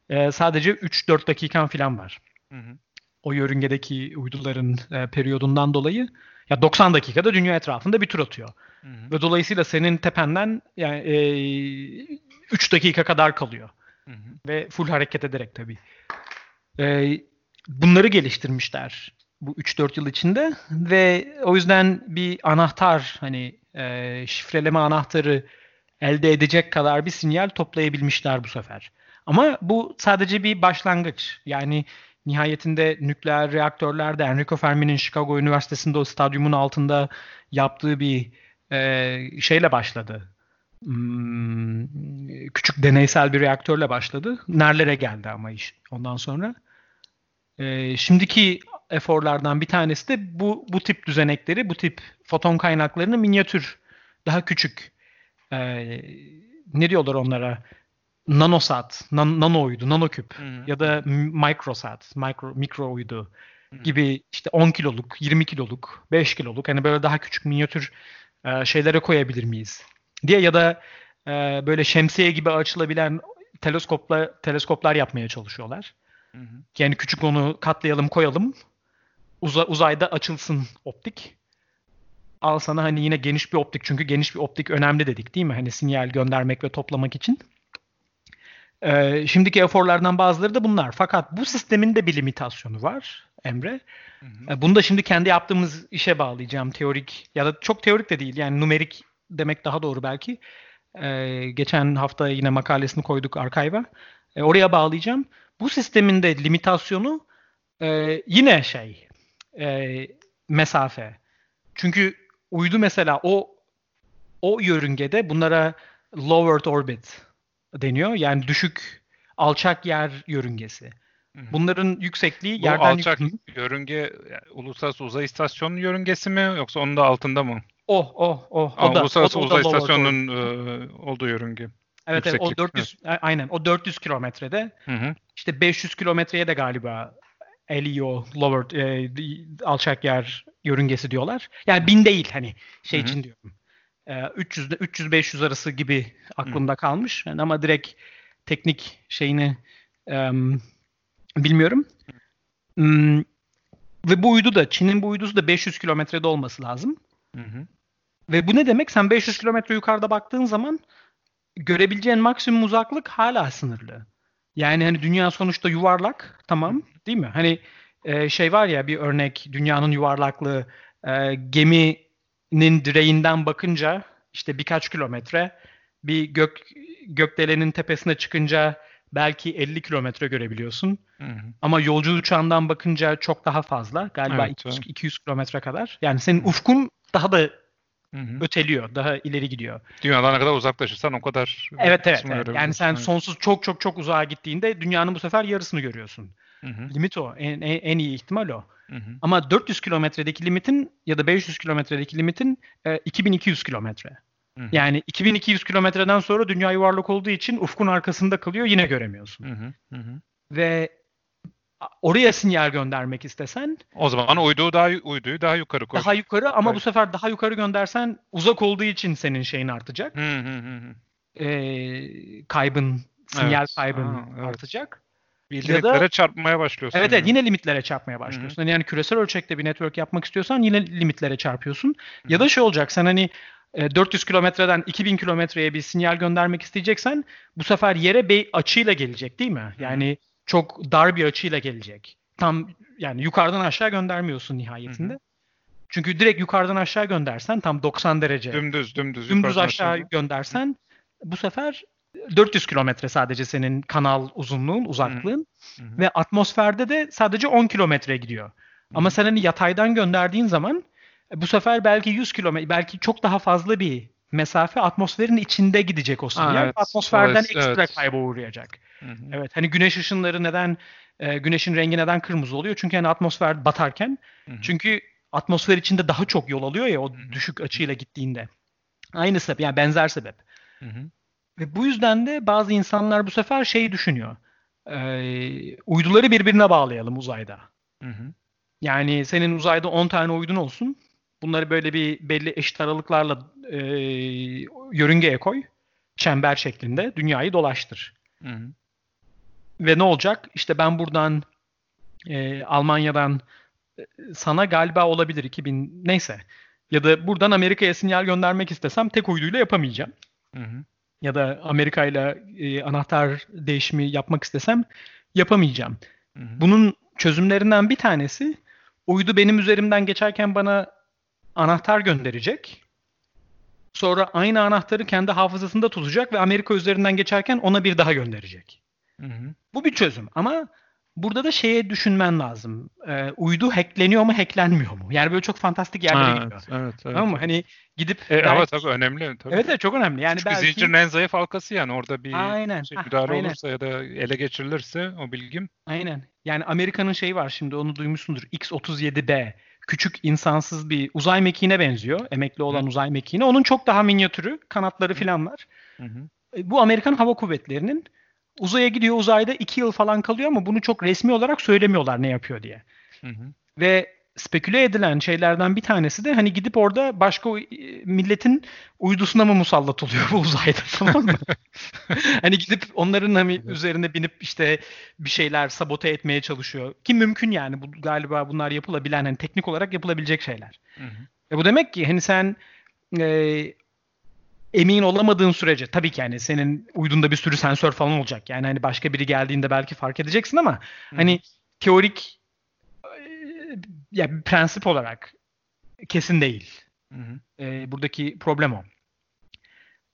e, sadece 3-4 dakikan falan var.
Hı hı.
O yörüngedeki uyduların e, periyodundan dolayı. Ya 90 dakikada dünya etrafında bir tur atıyor.
Hı hı.
Ve dolayısıyla senin tependen yani e, 3 dakika kadar kalıyor.
Hı hı.
Ve full hareket ederek tabii. E, bunları geliştirmişler bu 3-4 yıl içinde ve o yüzden bir anahtar hani e, şifreleme anahtarı elde edecek kadar bir sinyal toplayabilmişler bu sefer. Ama bu sadece bir başlangıç. Yani nihayetinde nükleer reaktörlerde Enrico Fermi'nin Chicago Üniversitesi'nde o stadyumun altında yaptığı bir e, şeyle başladı. Hmm, küçük deneysel bir reaktörle başladı. Nerelere geldi ama iş ondan sonra. E, şimdiki eforlardan bir tanesi de bu bu tip düzenekleri, bu tip foton kaynaklarını minyatür, daha küçük e, ne diyorlar onlara? Nanosat, nan, nano uydu, nanoküp
hı.
ya da microsat, micro, mikro uydu gibi işte 10 kiloluk, 20 kiloluk, 5 kiloluk hani böyle daha küçük minyatür e, şeylere koyabilir miyiz diye ya da e, böyle şemsiye gibi açılabilen teleskopla teleskoplar yapmaya çalışıyorlar.
Hı hı.
Yani küçük onu katlayalım koyalım. Uza, uzayda açılsın optik. Al sana hani yine geniş bir optik. Çünkü geniş bir optik önemli dedik değil mi? Hani sinyal göndermek ve toplamak için. Ee, şimdiki eforlardan bazıları da bunlar. Fakat bu sistemin de bir limitasyonu var Emre.
Hı hı.
Ee, Bunu da şimdi kendi yaptığımız işe bağlayacağım. Teorik ya da çok teorik de değil. Yani numerik demek daha doğru belki. Ee, geçen hafta yine makalesini koyduk arkayva. Ee, oraya bağlayacağım. Bu sistemin de limitasyonu e, yine şey e, mesafe. Çünkü uydu mesela o o yörüngede bunlara lowered orbit deniyor. Yani düşük alçak yer yörüngesi. Bunların yüksekliği
Bu
yerden
alçak
Hı.
yörünge yani Uluslararası Uzay İstasyonu yörüngesi mi yoksa onun da altında mı?
Oh oh oh.
Aa,
O da,
Uluslararası
o da- o da
Uzay
lowered orbit.
İstasyonu'nun e, olduğu yörünge.
Evet, evet o
yükseklik,
400 a- aynen o 400 kilometrede işte 500 kilometreye de galiba LEO lowered e, alçak yer yörüngesi diyorlar. Yani bin değil hani şey
Hı hı.
için diyorum. E, 300 ile 300 500 arası gibi aklımda kalmış. Yani ama direkt teknik şeyini em, bilmiyorum. Hmm, ve bu uydu da Çin'in bu uydusu da 500 kilometrede olması lazım.
Hı hı.
Ve bu ne demek? Sen 500 kilometre yukarıda baktığın zaman görebileceğin maksimum uzaklık hala sınırlı. Yani hani dünya sonuçta yuvarlak, tamam, değil mi? Hani e, şey var ya bir örnek dünyanın yuvarlaklığı e, geminin direğinden bakınca işte birkaç kilometre bir gök gökdelenin tepesine çıkınca belki 50 kilometre görebiliyorsun.
Hı hı.
Ama yolcu uçağından bakınca çok daha fazla. Galiba
Evet,
200,
evet.
200 kilometre kadar. Yani senin ufkun daha da
Hı hı.
öteliyor, daha ileri gidiyor.
Dünyadan ne kadar uzaklaşırsan o kadar
Evet evet. evet. Yani sen sonsuz çok çok çok uzağa gittiğinde dünyanın bu sefer yarısını görüyorsun.
Hı hı.
Limit o. En, en, en iyi ihtimal o.
Hı hı.
Ama 400 kilometredeki limitin ya da 500 kilometredeki limitin e, 2200 kilometre.
Hı hı.
Yani 2200 kilometreden sonra dünya yuvarlak olduğu için ufkun arkasında kalıyor yine göremiyorsun.
Hı hı. Hı hı.
Ve oraya sinyal göndermek istesen
O zaman uyduyu daha uyduyu daha yukarı koy.
daha yukarı ama
Evet.
bu sefer daha yukarı göndersen uzak olduğu için senin şeyin artacak.
Hı hı hı hı.
E, kaybın, sinyal
Evet.
kaybın
Ha, evet.
artacak.
Bir
Ya da-
limitlere çarpmaya başlıyorsun.
Evet evet
yani.
yine limitlere çarpmaya başlıyorsun. Hani Yani küresel ölçekte bir network yapmak istiyorsan yine limitlere çarpıyorsun. Ya da şey olacak sen hani 400 kilometreden 2000 kilometreye bir sinyal göndermek isteyeceksen bu sefer yere bir açıyla gelecek değil mi? Yani çok dar bir açıyla gelecek. Tam yani yukarıdan aşağı göndermiyorsun nihayetinde. Çünkü direkt yukarıdan aşağı göndersen tam 90 derece
Dümdüz dümdüz
dümdüz aşağı
aşağı.
göndersen bu sefer 400 kilometre sadece senin kanal uzunluğun, uzaklığın
Hı hı.
ve atmosferde de sadece 10 kilometre gidiyor. Ama sen hani yataydan gönderdiğin zaman e, bu sefer belki 100 kilometre, belki çok daha fazla bir mesafe atmosferin içinde gidecek o sinyal.
evet.
Atmosferden
Dolayısıyla
ekstra
evet.
kayba uğrayacak.
Hı hı.
Evet hani güneş ışınları neden e, güneşin rengi neden kırmızı oluyor? Çünkü hani atmosfer batarken
Hı hı.
çünkü atmosfer içinde daha çok yol alıyor ya o düşük açıyla gittiğinde. Aynı sebep yani benzer sebep.
Hı hı.
Ve bu yüzden de bazı insanlar bu sefer şeyi düşünüyor. Ee, uyduları birbirine bağlayalım uzayda.
Hı hı.
Yani senin uzayda 10 tane uydun olsun. Bunları böyle bir belli eşit aralıklarla e, yörüngeye koy. Çember şeklinde dünyayı dolaştır.
Hı hı.
Ve ne olacak? İşte ben buradan e, Almanya'dan e, sana galiba olabilir 2000 neyse. Ya da buradan Amerika'ya sinyal göndermek istesem tek uyduyla yapamayacağım.
Hı hı.
Ya da Amerika ile anahtar değişimi yapmak istesem yapamayacağım.
Hı hı.
Bunun çözümlerinden bir tanesi uydu benim üzerimden geçerken bana anahtar gönderecek. Sonra aynı anahtarı kendi hafızasında tutacak ve Amerika üzerinden geçerken ona bir daha gönderecek.
Hı hı.
Bu bir çözüm ama burada da şeye düşünmen lazım. Ee, uydu hackleniyor mu, hacklenmiyor mu? Yani böyle çok fantastik yerlere
Ha,
gidiyor.
Evet, evet.
Tamam mı? Hani gidip
E,
belki-
ama tabii önemli. Tabii.
Evet evet çok önemli. Yani
Çünkü
belki
zincirin en zayıf halkası yani orada bir
Aynen.
şey, müdahale
aynen.
olursa ya da ele geçirilirse o bilgim
Aynen. Yani Amerika'nın şeyi var şimdi onu duymuşsundur. X-37B. Küçük insansız bir uzay mekiğine benziyor. Emekli olan
Hı.
uzay mekiğine. Onun çok daha minyatürü. Kanatları falan var.
Hı hı.
E, Bu Amerikan Hava Kuvvetleri'nin uzaya gidiyor. Uzayda iki yıl falan kalıyor ama bunu çok resmi olarak söylemiyorlar ne yapıyor diye.
Hı hı.
Ve speküle edilen şeylerden bir tanesi de hani gidip orada başka milletin uydusuna mı musallat oluyor bu uzayda tamam mı? hani gidip onların hani üzerine binip işte bir şeyler sabote etmeye çalışıyor. Ki mümkün yani bu galiba bunlar yapılabilen hani teknik olarak yapılabilecek şeyler. Hı hı. E bu demek ki hani sen e, emin olamadığın sürece tabii ki yani senin uydunda bir sürü sensör falan olacak. Yani hani başka biri geldiğinde belki fark edeceksin ama Hı. hani teorik ya prensip olarak kesin değil. Hı hı. E, buradaki problem o.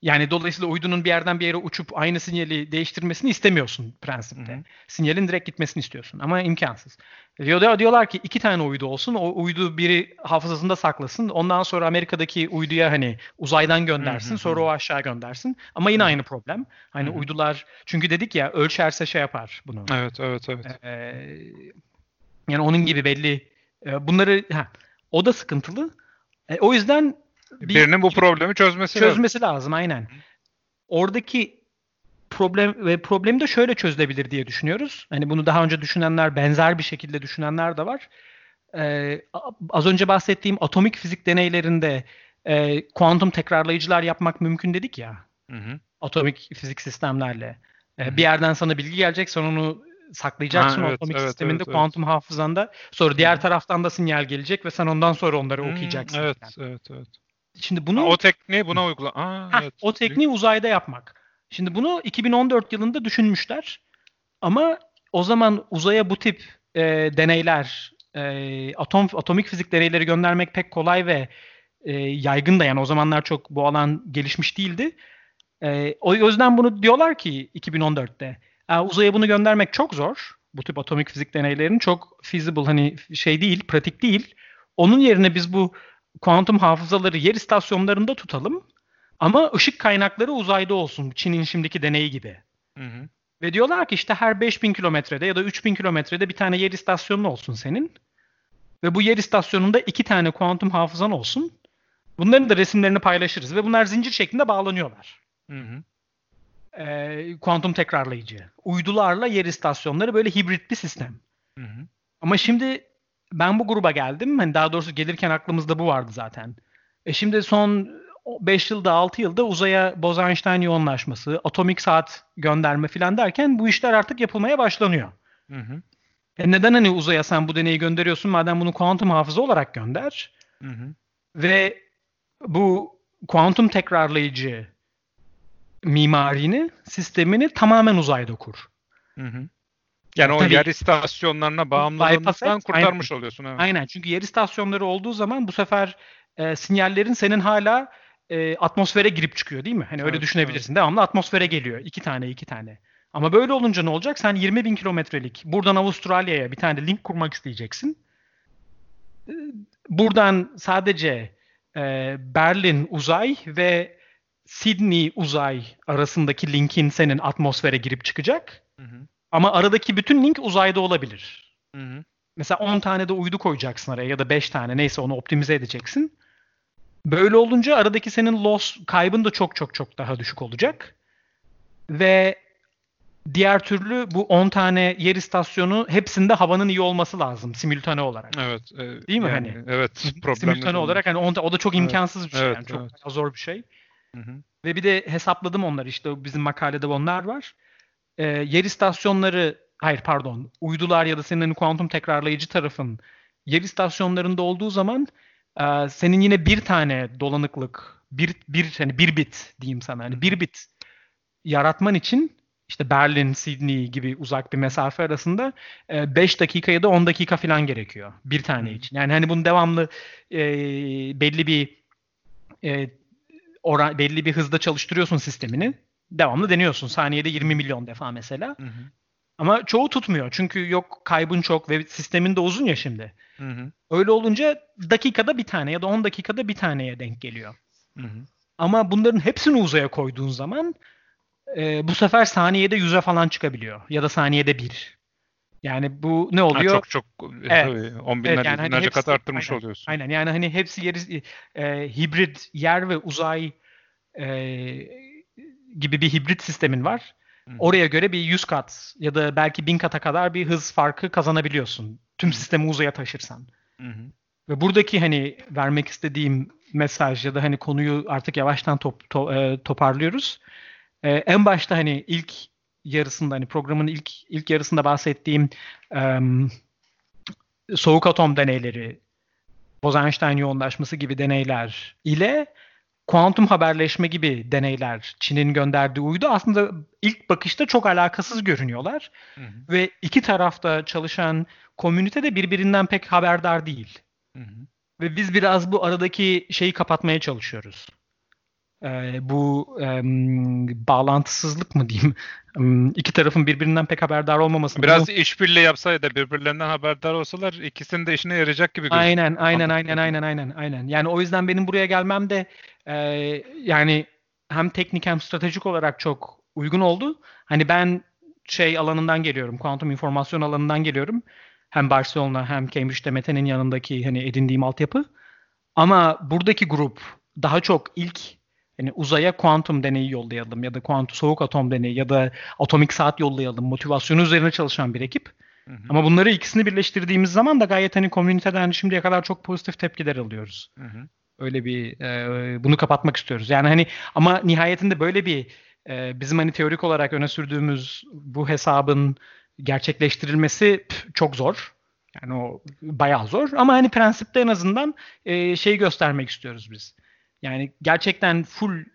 Yani dolayısıyla uydunun bir yerden bir yere uçup aynı sinyali değiştirmesini istemiyorsun prensipte. Hı hı. Sinyalin direkt gitmesini istiyorsun ama imkansız. Diyor, diyorlar ki iki tane uydu olsun. O uydu biri hafızasında saklasın. Ondan sonra Amerika'daki uyduya hani uzaydan göndersin. Hı hı. Sonra o aşağı göndersin. Ama yine hı. aynı problem. Hani hı hı. uydular çünkü dedik ya ölçerse şey yapar bunu.
Evet, evet, evet. Ee,
yani onun gibi belli e, bunları ha, o da sıkıntılı. E, o yüzden
bir, birinin bu problemi çözmesi,
çözmesi lazım. lazım aynen. Oradaki problem ve problemi de şöyle çözülebilir diye düşünüyoruz. Hani bunu daha önce düşünenler, benzer bir şekilde düşünenler de var. Ee, az önce bahsettiğim atomik fizik deneylerinde e, kuantum tekrarlayıcılar yapmak mümkün dedik ya. Hı hı. Atomik fizik sistemlerle. Ee, bir yerden sana bilgi gelecek, sen onu saklayacaksın ha, evet, atomik evet, sisteminde, evet, kuantum evet. hafızanda. Sonra diğer taraftan da sinyal gelecek ve sen ondan sonra onları hmm, okuyacaksın.
Evet, yani. evet, evet.
Şimdi bunu
ha, o tekniği buna uygula. Aa,
ha, evet. O tekniği uzayda yapmak. Şimdi bunu 2014 yılında düşünmüşler. Ama o zaman uzaya bu tip e, deneyler, e, atom atomik fizik deneyleri göndermek pek kolay ve e, yaygın da yani o zamanlar çok bu alan gelişmiş değildi. E, o yüzden bunu diyorlar ki 2014'te e, uzaya bunu göndermek çok zor. Bu tip atomik fizik deneylerinin çok feasible hani şey değil, pratik değil. Onun yerine biz bu kuantum hafızaları yer istasyonlarında tutalım. Ama ışık kaynakları uzayda olsun. Çin'in şimdiki deneyi gibi. Hı hı. Ve diyorlar ki işte her 5000 kilometrede ya da 3000 kilometrede bir tane yer istasyonu olsun senin. Ve bu yer istasyonunda iki tane kuantum hafızan olsun. Bunların da resimlerini paylaşırız. Ve bunlar zincir şeklinde bağlanıyorlar. Hı hı. Ee, kuantum tekrarlayıcı. Uydularla yer istasyonları böyle hibrit bir sistem. Hı hı. Ama şimdi ben bu gruba geldim. Hani daha doğrusu gelirken aklımızda bu vardı zaten. E şimdi son 5 yılda 6 yılda uzaya Bose-Einstein yoğunlaşması, atomik saat gönderme falan derken bu işler artık yapılmaya başlanıyor. Hı hı. E neden hani uzaya sen bu deneyi gönderiyorsun madem bunu kuantum hafıza olarak gönder. Hı hı. Ve bu kuantum tekrarlayıcı mimarini, sistemini tamamen uzayda kur. Hı
hı. Yani o yer istasyonlarına bağımlılığından kurtarmış aynen. oluyorsun. Evet.
Aynen çünkü yer istasyonları olduğu zaman bu sefer e, sinyallerin senin hala e, atmosfere girip çıkıyor değil mi? Hani öyle evet, düşünebilirsin. Evet. Devamlı atmosfere geliyor. iki tane iki tane. Ama böyle olunca ne olacak? Sen 20 bin kilometrelik buradan Avustralya'ya bir tane link kurmak isteyeceksin. E, buradan sadece e, Berlin uzay ve Sydney uzay arasındaki linkin senin atmosfere girip çıkacak. Hı hı. Ama aradaki bütün link uzayda olabilir. Hı hı. Mesela 10 tane de uydu koyacaksın araya ya da 5 tane neyse onu optimize edeceksin. Böyle olunca aradaki senin loss kaybın da çok çok çok daha düşük olacak. Ve diğer türlü bu 10 tane yer istasyonu hepsinde havanın iyi olması lazım simültane olarak.
Evet.
E, Değil mi
yani,
hani?
Evet.
Simültane olarak hani o da, o da çok imkansız bir şey evet, yani çok evet. zor bir şey. Hı hı. Ve bir de hesapladım onları işte bizim makalede onlar var. Ee, yer istasyonları hayır pardon uydular ya da senin hani kuantum tekrarlayıcı tarafın yer istasyonlarında olduğu zaman e, senin yine bir tane dolanıklık bir bir hani bir bit diyeyim sana hani bir bit yaratman için işte Berlin, Sydney gibi uzak bir mesafe arasında 5 e, dakika ya da 10 dakika falan gerekiyor bir tane için. Yani hani bunu devamlı e, belli bir e, oran, belli bir hızda çalıştırıyorsun sistemini. Devamlı deniyorsun. Saniyede 20 milyon defa mesela. Hı hı. Ama çoğu tutmuyor. Çünkü yok kaybın çok ve sistemin de uzun ya şimdi. Hı hı. Öyle olunca dakikada bir tane ya da 10 dakikada bir taneye denk geliyor. Hı hı. Ama bunların hepsini uzaya koyduğun zaman e, bu sefer saniyede yüze falan çıkabiliyor. Ya da saniyede bir. Yani bu ne oluyor? Ha,
çok çok evet. 10 binler, evet, yani hani hepsi, kat arttırmış
aynen,
oluyorsun.
Aynen yani hani hepsi yeri, e, hibrit yer ve uzay e, gibi bir hibrit sistemin var. Hı. Oraya göre bir 100 kat ya da belki 1000 kata kadar bir hız farkı kazanabiliyorsun. Tüm sistemi uzaya taşırsan. Hı hı. Ve buradaki hani vermek istediğim mesaj ya da hani konuyu artık yavaştan top, to, e, toparlıyoruz. E, en başta hani ilk yarısında hani programın ilk ilk yarısında bahsettiğim e, soğuk atom deneyleri, Bose-Einstein yoğunlaşması gibi deneyler ile kuantum haberleşme gibi deneyler Çin'in gönderdiği uydu aslında ilk bakışta çok alakasız görünüyorlar. Hı hı. Ve iki tarafta çalışan komünite de birbirinden pek haberdar değil. Hı hı. Ve biz biraz bu aradaki şeyi kapatmaya çalışıyoruz. Ee, bu e, bağlantısızlık mı diyeyim? iki tarafın birbirinden pek haberdar olmaması.
Biraz bu... işbirliği yapsaydı birbirlerinden haberdar olsalar ikisinin de işine yarayacak gibi
gözüküyor. Aynen, aynen, aynen, aynen, aynen, aynen. Yani o yüzden benim buraya gelmem de e, yani hem teknik hem stratejik olarak çok uygun oldu. Hani ben şey alanından geliyorum, kuantum informasyon alanından geliyorum. Hem Barcelona hem Cambridge'de Mete'nin yanındaki hani edindiğim altyapı. Ama buradaki grup daha çok ilk yani uzaya kuantum deneyi yollayalım ya da kuantum soğuk atom deneyi ya da atomik saat yollayalım motivasyonu üzerine çalışan bir ekip. Hı hı. Ama bunları ikisini birleştirdiğimiz zaman da gayet hani komüniteden şimdiye kadar çok pozitif tepkiler alıyoruz. Hı hı. Öyle bir e, bunu kapatmak istiyoruz. Yani hani ama nihayetinde böyle bir e, bizim hani teorik olarak öne sürdüğümüz bu hesabın gerçekleştirilmesi çok zor. Yani o bayağı zor ama hani prensipte en azından e, şeyi göstermek istiyoruz biz. Yani gerçekten full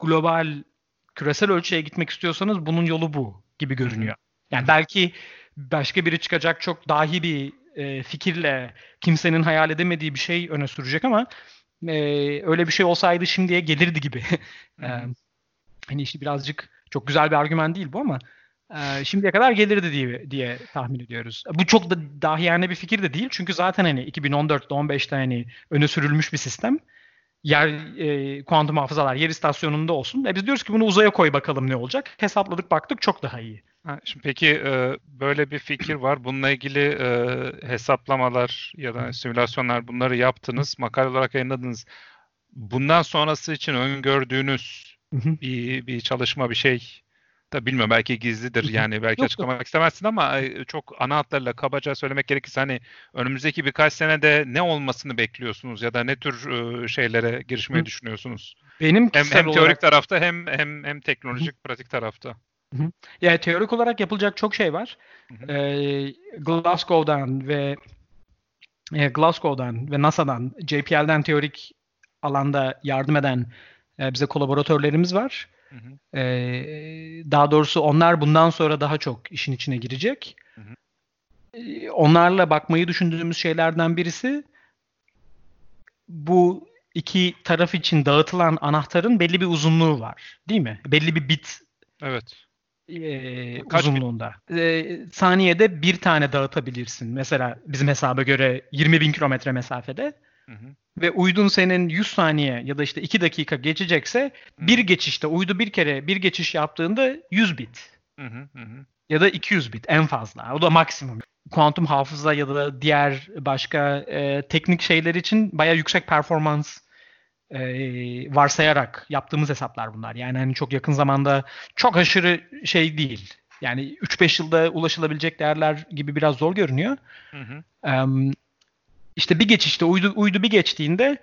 global küresel ölçüye gitmek istiyorsanız bunun yolu bu gibi görünüyor. Yani belki başka biri çıkacak çok dahi bir e, fikirle kimsenin hayal edemediği bir şey öne sürecek ama e, öyle bir şey olsaydı şimdiye gelirdi gibi. e, hani işte birazcık çok güzel bir argüman değil bu ama e, şimdiye kadar gelirdi diye, diye tahmin ediyoruz. Bu çok da dahi yani bir fikir de değil çünkü zaten hani 2014'te 15'te hani öne sürülmüş bir sistem yer e, kuantum hafızalar yer istasyonunda olsun. E biz diyoruz ki bunu uzaya koy bakalım ne olacak. Hesapladık baktık çok daha iyi.
Ha, şimdi peki e, böyle bir fikir var. Bununla ilgili e, hesaplamalar ya da simülasyonlar bunları yaptınız. Makale olarak yayınladınız. Bundan sonrası için öngördüğünüz bir, bir çalışma bir şey da bilmiyorum belki gizlidir yani belki açıklamak istemezsin ama çok ana hatlarıyla kabaca söylemek gerekirse hani önümüzdeki birkaç senede ne olmasını bekliyorsunuz ya da ne tür şeylere girişmeyi düşünüyorsunuz?
Benim
hem, hem teorik olarak... tarafta hem hem hem teknolojik pratik tarafta.
Yani teorik olarak yapılacak çok şey var. Ee, Glasgow'dan ve e, Glasgow'dan ve NASA'dan, JPL'den teorik alanda yardım eden e, bize kolaboratörlerimiz var. Hı hı. Daha doğrusu onlar bundan sonra daha çok işin içine girecek. Hı hı. Onlarla bakmayı düşündüğümüz şeylerden birisi bu iki taraf için dağıtılan anahtarın belli bir uzunluğu var. Değil mi? Belli bir bit
Evet.
E, uzunluğunda. E, saniyede bir tane dağıtabilirsin. Mesela bizim hesaba göre 20 bin kilometre mesafede. Hı hı ve uydun senin 100 saniye ya da işte 2 dakika geçecekse bir geçişte uydu bir kere bir geçiş yaptığında 100 bit. Hı hı hı. Ya da 200 bit en fazla. O da maksimum. Kuantum hafıza ya da diğer başka e, teknik şeyler için baya yüksek performans e, varsayarak yaptığımız hesaplar bunlar. Yani hani çok yakın zamanda çok aşırı şey değil. Yani 3-5 yılda ulaşılabilecek değerler gibi biraz zor görünüyor. Hı hı. Um, işte bir geçişte uydu, uydu bir geçtiğinde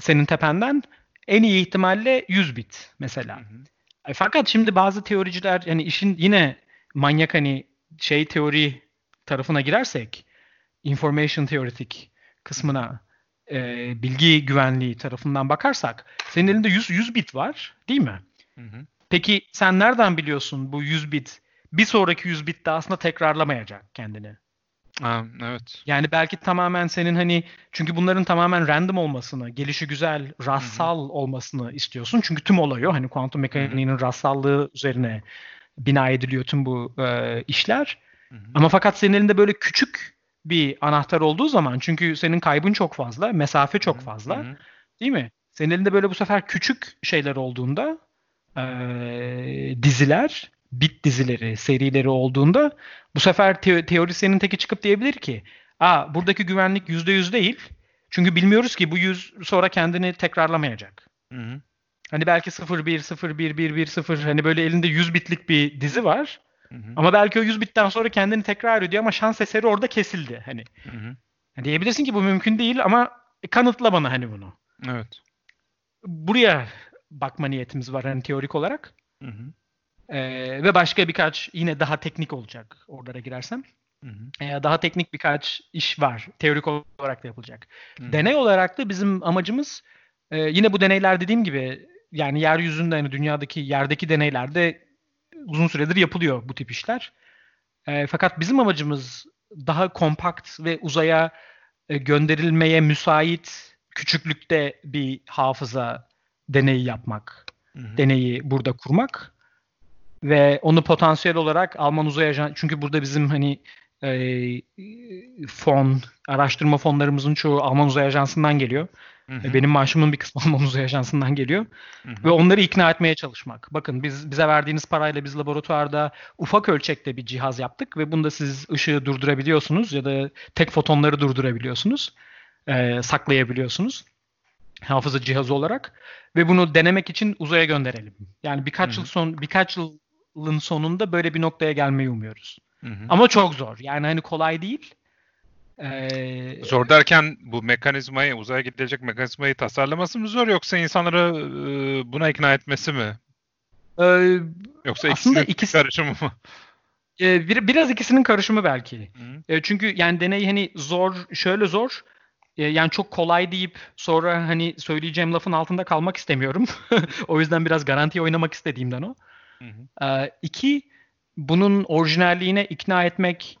senin tependen en iyi ihtimalle 100 bit mesela. Hı hı. E, fakat şimdi bazı teoriciler yani işin yine manyak hani şey teori tarafına girersek information teoretik kısmına e, bilgi güvenliği tarafından bakarsak senin elinde 100 100 bit var değil mi? Hı hı. Peki sen nereden biliyorsun bu 100 bit bir sonraki 100 bit de aslında tekrarlamayacak kendini?
Ha, evet.
Yani belki tamamen senin hani çünkü bunların tamamen random olmasını, gelişi güzel, rastsal Hı-hı. olmasını istiyorsun. Çünkü tüm olay o. Hani kuantum mekaniğinin Hı-hı. rastsallığı üzerine bina ediliyor tüm bu e, işler. Hı-hı. Ama fakat senin elinde böyle küçük bir anahtar olduğu zaman çünkü senin kaybın çok fazla, mesafe çok fazla. Hı-hı. Değil mi? Senin elinde böyle bu sefer küçük şeyler olduğunda e, diziler bit dizileri, serileri olduğunda bu sefer te- teorisyenin teki çıkıp diyebilir ki Aa, buradaki güvenlik %100 değil. Çünkü bilmiyoruz ki bu yüz sonra kendini tekrarlamayacak. Hı hı. Hani belki 0 1 0 1 1 1 0 hani böyle elinde 100 bitlik bir dizi var. Hı hı. Ama belki o 100 bitten sonra kendini tekrar ediyor ama şans eseri orada kesildi hani. Hı hı. Yani diyebilirsin ki bu mümkün değil ama kanıtla bana hani bunu.
Evet.
Buraya bakma niyetimiz var hani teorik olarak.
Hı hı.
Ee, ve başka birkaç yine daha teknik olacak oralara girersem.
Hı hı.
Ee, daha teknik birkaç iş var. Teorik olarak da yapılacak.
Hı.
Deney olarak da bizim amacımız e, yine bu deneyler dediğim gibi yani yeryüzünde hani dünyadaki yerdeki deneylerde uzun süredir yapılıyor bu tip işler. E, fakat bizim amacımız daha kompakt ve uzaya e, gönderilmeye müsait küçüklükte bir hafıza deneyi yapmak.
Hı hı.
Deneyi burada kurmak ve onu potansiyel olarak Alman Uzay Ajansı çünkü burada bizim hani e, fon, araştırma fonlarımızın çoğu Alman Uzay Ajansı'ndan geliyor.
Hı hı.
Ve Benim maaşımın bir kısmı Alman Uzay Ajansı'ndan geliyor.
Hı hı.
Ve onları ikna etmeye çalışmak. Bakın biz bize verdiğiniz parayla biz laboratuvarda ufak ölçekte bir cihaz yaptık ve bunda siz ışığı durdurabiliyorsunuz ya da tek fotonları durdurabiliyorsunuz. Ee, saklayabiliyorsunuz. Hafıza cihazı olarak ve bunu denemek için uzaya gönderelim. Yani birkaç
Hı hı.
yıl son birkaç yılın sonunda böyle bir noktaya gelmeyi umuyoruz.
Hı hı.
Ama çok zor. Yani hani kolay değil. Ee,
Zor derken bu mekanizmayı, uzaya gidilecek mekanizmayı tasarlaması mı zor yoksa insanları e, buna ikna etmesi mi?
e,
Yoksa
Aslında
ikisinin
ikisi-
karışımı mı?
e, bir, biraz ikisinin karışımı belki.
Hı
E, çünkü yani deney hani zor, şöyle zor. Yani çok kolay deyip sonra hani söyleyeceğim lafın altında kalmak istemiyorum. o yüzden biraz garanti oynamak istediğimden o.
hı. hı.
E, iki, bunun orijinalliğine ikna etmek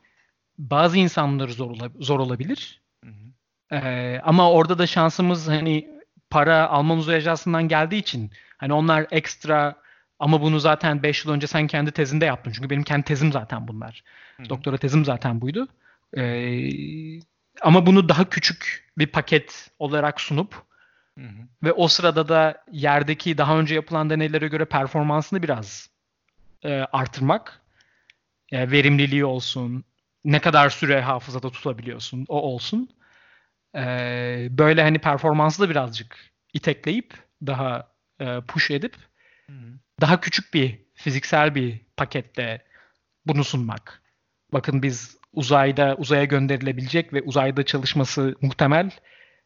bazı insanları zor, ola- zor olabilir.
Hı hı.
E, ama orada da şansımız hani para Alman Uzay Ajansı'ndan geldiği için hani onlar ekstra ama bunu zaten 5 yıl önce sen kendi tezinde yaptın. Çünkü benim kendi tezim zaten bunlar.
Hı hı.
Doktora tezim zaten buydu. Ee, ama bunu daha küçük bir paket olarak sunup
Hı hı.
ve o sırada da yerdeki daha önce yapılan deneylere göre performansını biraz e, artırmak. E, verimliliği olsun, ne kadar süre hafızada tutabiliyorsun, o olsun. E, böyle hani performansı da birazcık itekleyip daha e, push edip
Hı hı.
daha küçük bir fiziksel bir pakette bunu sunmak. Bakın biz uzayda uzaya gönderilebilecek ve uzayda çalışması muhtemel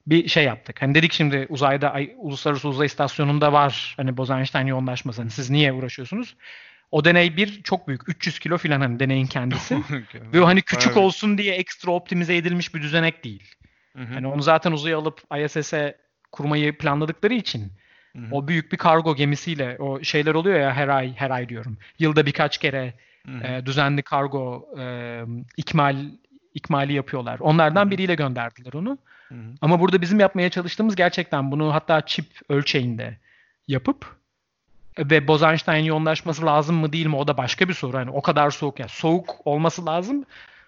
bir şey yaptık. Hani dedik şimdi uzayda ay, uluslararası uzay istasyonunda var hani Bose-Einstein yoğunlaşması. Hani siz niye uğraşıyorsunuz? O deney bir çok büyük. 300 kilo falan hani deneyin kendisi. ve hani küçük
Bayağı-
olsun diye ekstra optimize edilmiş bir düzenek değil.
Hı hı.
Hani onu zaten uzaya alıp ISS'e kurmayı planladıkları için
Hı hı.
o büyük bir kargo gemisiyle o şeyler oluyor ya her ay her ay diyorum. Yılda birkaç kere e, düzenli kargo e, ikmal ikmali yapıyorlar. Onlardan biriyle gönderdiler onu.
Hı hı.
Ama burada bizim yapmaya çalıştığımız gerçekten bunu hatta çip ölçeğinde yapıp ve Bose-Einstein yoğunlaşması lazım mı değil mi o da başka bir soru. Hani o kadar soğuk ya soğuk olması lazım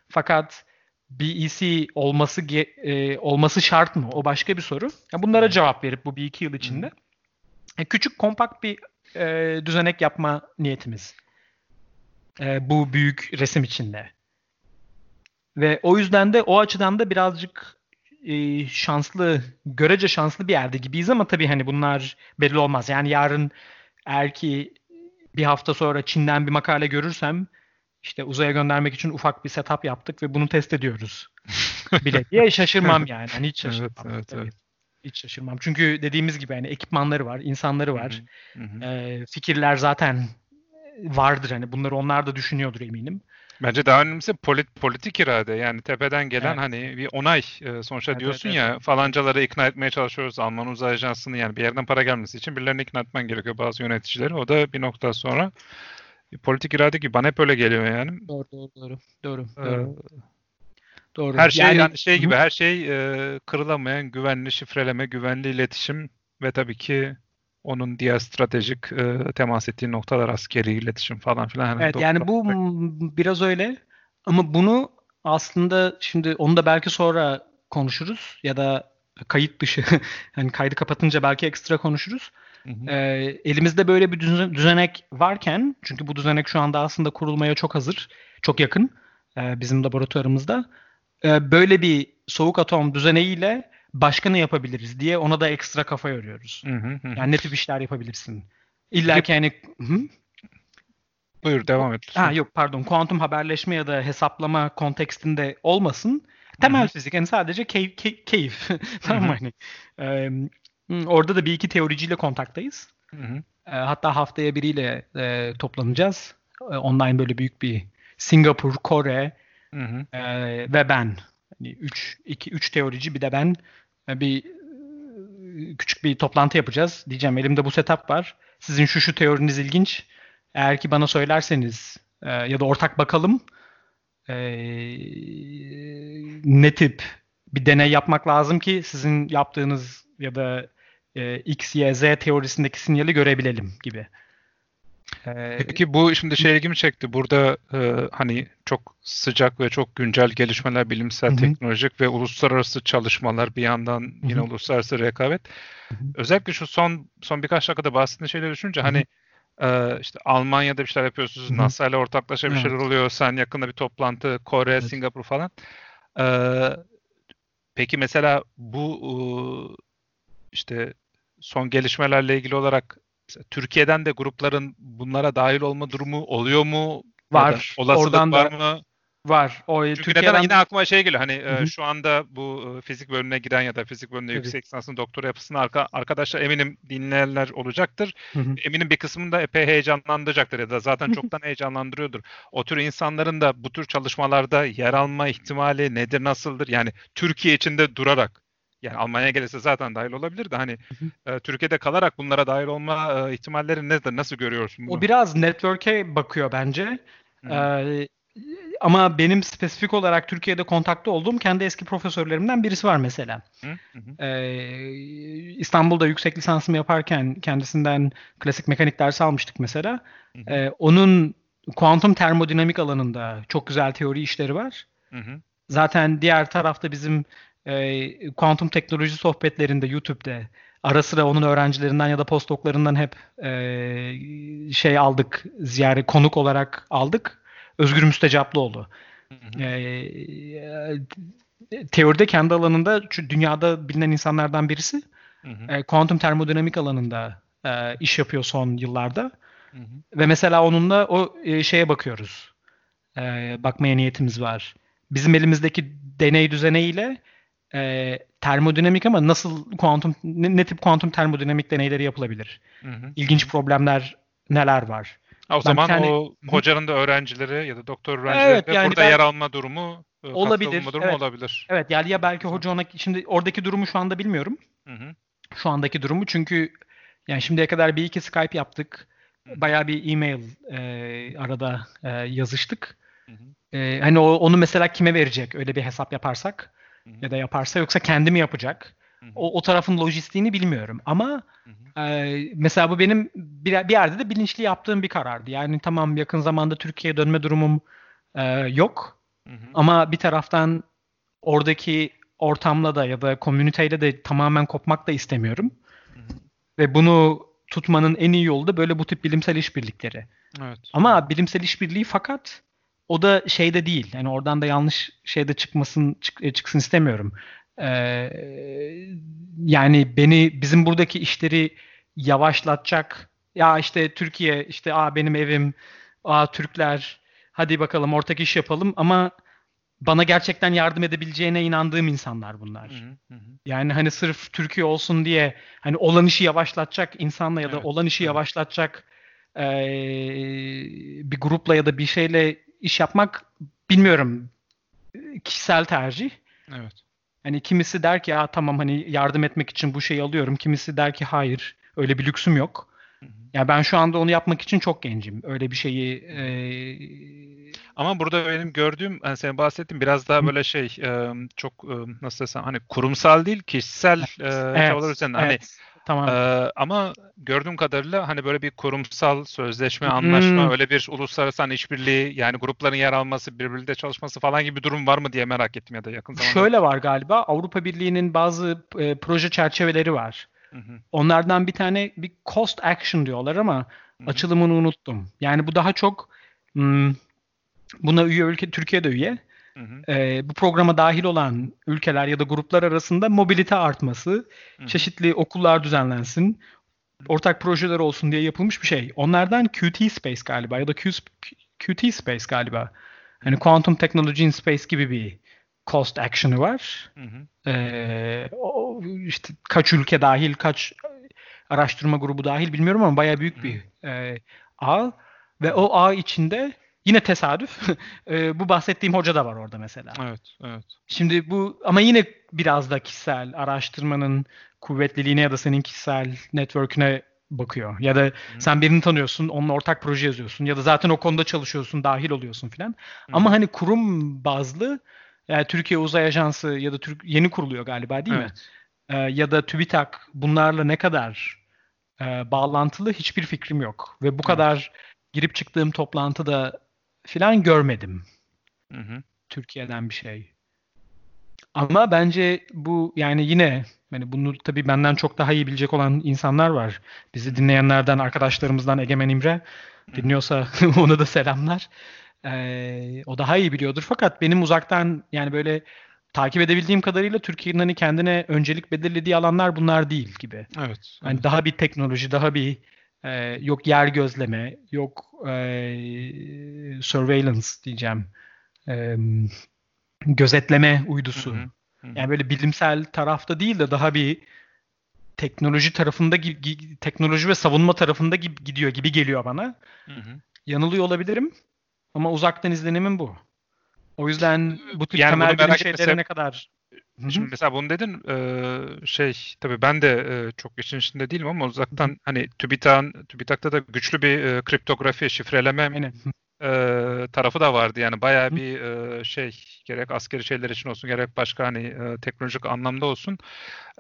fakat BEC olması e, olması şart mı? O başka bir soru. Ya bunlara cevap verip bu bir iki yıl içinde e, küçük kompakt bir e, düzenek yapma niyetimiz. E, bu büyük resim içinde. Ve o yüzden de o açıdan da birazcık e, şanslı, görece şanslı bir yerde gibiyiz ama tabii hani bunlar belli olmaz. Yani yarın eğer ki bir hafta sonra Çin'den bir makale görürsem işte uzaya göndermek için ufak bir setup yaptık ve bunu test ediyoruz bile diye şaşırmam yani. Hani hiç
Evet,
şaşırmam.
evet,
tabii.
evet.
Hiç şaşırmam. Çünkü dediğimiz gibi hani ekipmanları var, insanları var.
Hı hı.
Ee, fikirler zaten vardır hani bunları onlar da düşünüyordur eminim.
Bence daha önemlisi polit, politik irade yani tepeden gelen
Evet.
hani bir onay e, sonuçta
Evet,
diyorsun
evet,
ya falancaları ikna etmeye çalışıyoruz Alman uzay ajansını yani bir yerden para gelmesi için birilerini ikna etmen gerekiyor bazı yöneticileri o da bir nokta sonra bir politik irade gibi bana hep öyle geliyor yani.
Doğru doğru doğru. Doğru.
Ee,
doğru. doğru.
Her şey
Yani-
yani şey gibi her şey e, kırılamayan güvenli şifreleme, güvenli iletişim ve tabii ki onun diğer stratejik e, temas ettiği noktalar askeri iletişim falan filan. Hani
Evet yani bu biraz öyle ama bunu aslında şimdi onu da belki sonra konuşuruz ya da kayıt dışı hani kaydı kapatınca belki ekstra konuşuruz.
Hı hı.
Ee, elimizde böyle bir düzen- düzenek varken çünkü bu düzenek şu anda aslında kurulmaya çok hazır, çok yakın e, bizim laboratuvarımızda. E, böyle bir soğuk atom düzeneğiyle başka ne yapabiliriz diye ona da ekstra kafa yoruyoruz.
Hı hı hı.
Yani ne tip işler yapabilirsin? İlla ki yani Hı?
Buyur devam et.
Ha yok pardon kuantum haberleşme ya da hesaplama kontekstinde olmasın. Temel
Hı hı.
fizik yani sadece keyif. key- keyif. tamam mı? Hani, e, orada da bir iki teoriciyle kontaktayız.
Hı hı.
E, hatta haftaya biriyle e, toplanacağız. E, online böyle büyük bir Singapur, Kore
Hı hı.
e, ve ben. Hani 3 2 3 teorici bir de ben bir e, küçük bir toplantı yapacağız. Diyeceğim elimde bu setup var. Sizin şu şu teoriniz ilginç. Eğer ki bana söylerseniz e, ya da ortak bakalım e, ne tip bir deney yapmak lazım ki sizin yaptığınız ya da e, X, Y, Z teorisindeki sinyali görebilelim gibi. E,
Peki bu şimdi şey ilgimi çekti. Burada e, hani çok sıcak ve çok güncel gelişmeler, bilimsel,
Hı
teknolojik ve uluslararası çalışmalar bir yandan yine
hı.
uluslararası rekabet.
Hı.
Özellikle şu son son birkaç dakikada bahsettiğin şeyleri düşününce
Hı
hani e, işte Almanya'da bir şeyler yapıyorsunuz,
Hı.
NASA ile ortaklaşa bir şeyler
Evet.
oluyor. Sen yakında bir toplantı, Kore,
Evet.
Singapur falan. E, peki mesela bu e, işte son gelişmelerle ilgili olarak Türkiye'den de grupların bunlara dahil olma durumu oluyor mu?
Var.
olasılık
Oradan
var
da
mı?
var. O
Çünkü
Türkiye'den
neden yine aklıma şey geliyor hani e, şu anda bu e, fizik bölümüne giren ya da fizik bölümünde
Tabii.
yüksek lisansın doktora yapısını arka, arkadaşlar eminim dinleyenler olacaktır.
Hı hı.
Eminim bir kısmını da epey heyecanlandıracaktır ya da zaten çoktan heyecanlandırıyordur. O tür insanların da bu tür çalışmalarda yer alma ihtimali nedir, nasıldır? Yani Türkiye içinde durarak yani Almanya'ya gelirse zaten dahil olabilir de hani e, Türkiye'de kalarak bunlara dahil olma e, ihtimalleri nedir? Nasıl görüyorsun bunu?
O biraz network'e bakıyor bence. Ee, ama benim spesifik olarak Türkiye'de kontakta olduğum kendi eski profesörlerimden birisi var mesela.
Hı hı.
Ee, İstanbul'da yüksek lisansımı yaparken kendisinden klasik mekanik dersi almıştık mesela.
Hı.
Ee, onun kuantum termodinamik alanında çok güzel teori işleri var.
Hı hı.
Zaten diğer tarafta bizim e, kuantum teknoloji sohbetlerinde YouTube'da ara sıra onun öğrencilerinden ya da postdoklarından hep e, şey aldık, ziyaret konuk olarak aldık. Özgür Müstecaplıoğlu.
Hı hı.
E, teoride kendi alanında dünyada bilinen insanlardan birisi.
Hı hı.
E, kuantum termodinamik alanında e, iş yapıyor son yıllarda.
Hı hı.
Ve mesela onunla o e, şeye bakıyoruz. E, bakmaya niyetimiz var. Bizim elimizdeki deney düzeneğiyle e, termodinamik ama nasıl kuantum ne, ne tip kuantum termodinamik deneyleri yapılabilir?
Hı hı.
İlginç problemler neler var?
Ha, o
Ben
zaman
tane-
o hocanın da öğrencileri ya da doktor öğrencileri
Evet,
de
yani
burada
ben-
yer alma durumu, e,
Olabilir,
durumu
evet.
olabilir.
Evet yani ya belki hoca ona şimdi oradaki durumu şu anda bilmiyorum.
Hı hı.
Şu andaki durumu çünkü yani şimdiye kadar bir iki Skype yaptık. Bayağı bir e-mail e, arada e, yazıştık.
Hı hı.
E, hani o, onu mesela kime verecek öyle bir hesap yaparsak
Hı hı.
ya da yaparsa yoksa kendi mi yapacak?
Hı hı.
O, o tarafın lojistiğini bilmiyorum ama
Hı hı.
e, mesela bu benim bir, bir yerde de bilinçli yaptığım bir karardı. Yani tamam yakın zamanda Türkiye'ye dönme durumum e, yok
Hı hı.
ama bir taraftan oradaki ortamla da ya da komüniteyle de tamamen kopmak da istemiyorum.
Hı hı.
Ve bunu tutmanın en iyi yolu da böyle bu tip bilimsel işbirlikleri.
Evet.
Ama bilimsel işbirliği fakat o da şeyde değil. Yani oradan da yanlış şeyde çıkmasın çık- e, çıksın istemiyorum. Ee, yani beni bizim buradaki işleri yavaşlatacak. Ya işte Türkiye işte aa benim evim, aa Türkler hadi bakalım ortak iş yapalım ama bana gerçekten yardım edebileceğine inandığım insanlar bunlar.
Hı hı.
Yani hani sırf Türkiye olsun diye hani olan işi yavaşlatacak insanla ya da
Evet,
olan işi
evet.
yavaşlatacak eee, bir grupla ya da bir şeyle iş yapmak bilmiyorum kişisel tercih.
Evet.
Hani kimisi der ki ya tamam hani yardım etmek için bu şeyi alıyorum. Kimisi der ki hayır öyle bir lüksüm yok.
Hı.
Yani ben şu anda onu yapmak için çok gencim. Öyle bir şeyi eee,
Ama burada benim gördüğüm, hani senin bahsettiğin biraz daha böyle şey, e, çok e, nasıl desem, hani kurumsal değil, kişisel e, çabalar üzerine. Hani
evet, tamam.
Ee, ama gördüğüm kadarıyla hani böyle bir kurumsal sözleşme, anlaşma,
Hmm.
öyle bir uluslararası hani işbirliği, yani grupların yer alması, birbiriyle çalışması falan gibi bir durum var mı diye merak ettim ya da yakın zamanda.
Şöyle var galiba Avrupa Birliği'nin bazı e, proje çerçeveleri var.
Hı hı,
Onlardan bir tane bir cost action diyorlar ama
hı hı,
açılımını unuttum. Yani bu daha çok hmm, buna üye ülke Türkiye de üye.
hı hı,
E, bu programa dahil olan ülkeler ya da gruplar arasında mobilite artması,
hı hı.
çeşitli okullar düzenlensin, ortak projeler olsun diye yapılmış bir şey. Onlardan QT Space galiba ya da Q, QT Space galiba. Hani Quantum Technology in Space gibi bir cost action'ı var. Hı hı. E, o işte kaç ülke dahil, kaç araştırma grubu dahil bilmiyorum ama bayağı büyük bir e, ağ ve o ağ içinde yine tesadüf e, bu bahsettiğim hoca da var orada mesela.
Evet, evet.
Şimdi bu ama yine biraz da kişisel araştırmanın kuvvetliliğine ya da senin kişisel network'üne bakıyor. Ya da Hı. sen birini tanıyorsun, onunla ortak proje yazıyorsun ya da zaten o konuda çalışıyorsun, dahil oluyorsun filan. Ama hani kurum bazlı yani Türkiye Uzay Ajansı ya da Türk yeni kuruluyor galiba değil evet. mi? Ee, ya da TÜBİTAK bunlarla ne kadar e, bağlantılı hiçbir fikrim yok. Ve bu evet. kadar girip çıktığım toplantıda filan görmedim. Hı hı. Türkiye'den bir şey. Ama bence bu yani yine yani bunu tabii benden çok daha iyi bilecek olan insanlar var. Bizi dinleyenlerden, arkadaşlarımızdan Egemen İmre dinliyorsa ona da selamlar. Ee, o daha iyi biliyordur. Fakat benim uzaktan yani böyle takip edebildiğim kadarıyla Türkiye'nin hani kendine öncelik belirlediği alanlar bunlar değil gibi.
Evet.
Yani evet. daha bir teknoloji, daha bir e, yok yer gözleme, yok e, surveillance diyeceğim. E, gözetleme uydusu. Hı hı. Yani böyle bilimsel tarafta değil de daha bir teknoloji tarafında teknoloji ve savunma tarafında gidiyor gibi geliyor bana. Hı hı. Yanılıyor olabilirim ama uzaktan izlenimim bu. O yüzden bu tür yani temel bilim şeylere ne kadar
Şimdi mesela bunu dedin şey tabii ben de çok işin içinde değilim ama uzaktan hani TÜBİTAK'ın TÜBİTAK'ta da güçlü bir kriptografi şifreleme Aynen. E, tarafı da vardı. Yani bayağı bir e, şey gerek askeri şeyler için olsun gerek başka hani e, teknolojik anlamda olsun.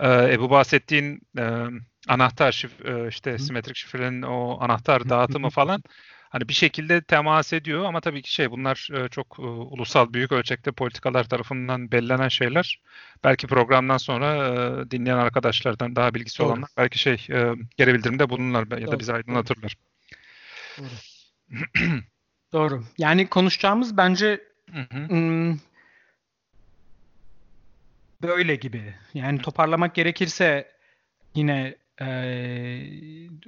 E, bu bahsettiğin e, anahtar şif, e, işte simetrik şifrenin o anahtar dağıtımı falan hani bir şekilde temas ediyor ama tabii ki şey bunlar e, çok e, ulusal büyük ölçekte politikalar tarafından belirlenen şeyler. Belki programdan sonra e, dinleyen arkadaşlardan daha bilgisi Doğru. olanlar belki şey e, geri bildirimde bulunurlar ya da bizi aydınlatırlar. Doğru.
Doğru. Yani konuşacağımız bence hı hı. Böyle gibi. Yani toparlamak gerekirse yine e,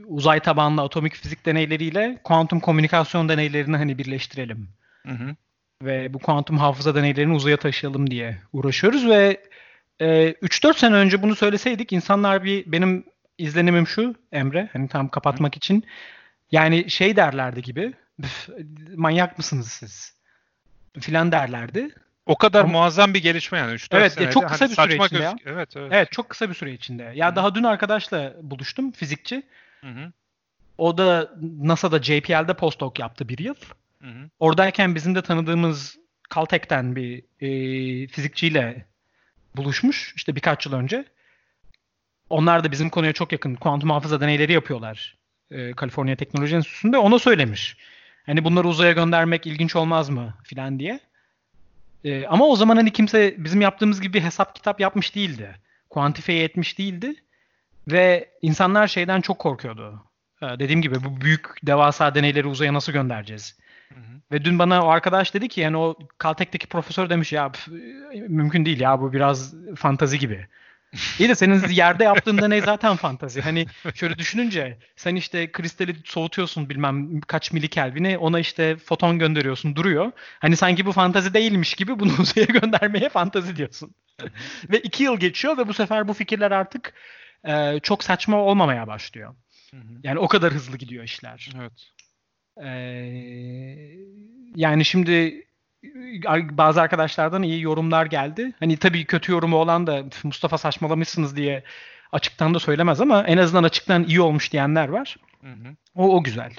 uzay tabanlı atomik fizik deneyleriyle kuantum komünikasyon deneylerini hani birleştirelim. Hı hı. Ve bu kuantum hafıza deneylerini uzaya taşıyalım diye uğraşıyoruz ve e, 3-4 sene önce bunu söyleseydik insanlar bir benim izlenimim şu Emre hani tam kapatmak hı. için yani şey derlerdi gibi manyak mısınız siz? Filan derlerdi.
O kadar Ama, muazzam bir gelişme yani 3-4
Evet senede. çok kısa hani bir süre içinde. Ya. Evet, evet. Evet çok kısa bir süre içinde. Ya hı daha dün arkadaşla buluştum fizikçi. Hı-hı. O da NASA'da JPL'de postdoc yaptı bir yıl. Hı-hı. Oradayken bizim de tanıdığımız Caltech'ten bir e, fizikçiyle buluşmuş işte birkaç yıl önce. Onlar da bizim konuya çok yakın kuantum hafıza deneyleri yapıyorlar. E, Kaliforniya Teknoloji Enstitüsü'nde ona söylemiş. Hani bunları uzaya göndermek ilginç olmaz mı filan diye. Ee, ama o zaman hani kimse bizim yaptığımız gibi hesap kitap yapmış değildi. Kuantifiye etmiş değildi. Ve insanlar şeyden çok korkuyordu. Ee, dediğim gibi bu büyük devasa deneyleri uzaya nasıl göndereceğiz? Hı hı. Ve dün bana o arkadaş dedi ki yani o Caltech'teki profesör demiş ya mümkün değil ya bu biraz fantazi gibi. İyi de senin yerde yaptığın deney zaten fantazi. Hani şöyle düşününce sen işte kristali soğutuyorsun bilmem kaç milikelvini ona işte foton gönderiyorsun duruyor. Hani sanki bu fantazi değilmiş gibi bunu uzaya göndermeye fantazi diyorsun. ve iki yıl geçiyor ve bu sefer bu fikirler artık e, çok saçma olmamaya başlıyor. Yani o kadar hızlı gidiyor işler.
Evet.
Ee, yani şimdi bazı arkadaşlardan iyi yorumlar geldi. Hani tabii kötü yorumu olan da Mustafa saçmalamışsınız diye açıktan da söylemez ama en azından açıktan iyi olmuş diyenler var. Hı hı. O, o güzel.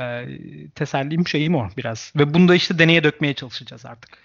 Ee, tesellim şeyim o biraz. Ve bunu da işte deneye dökmeye çalışacağız artık.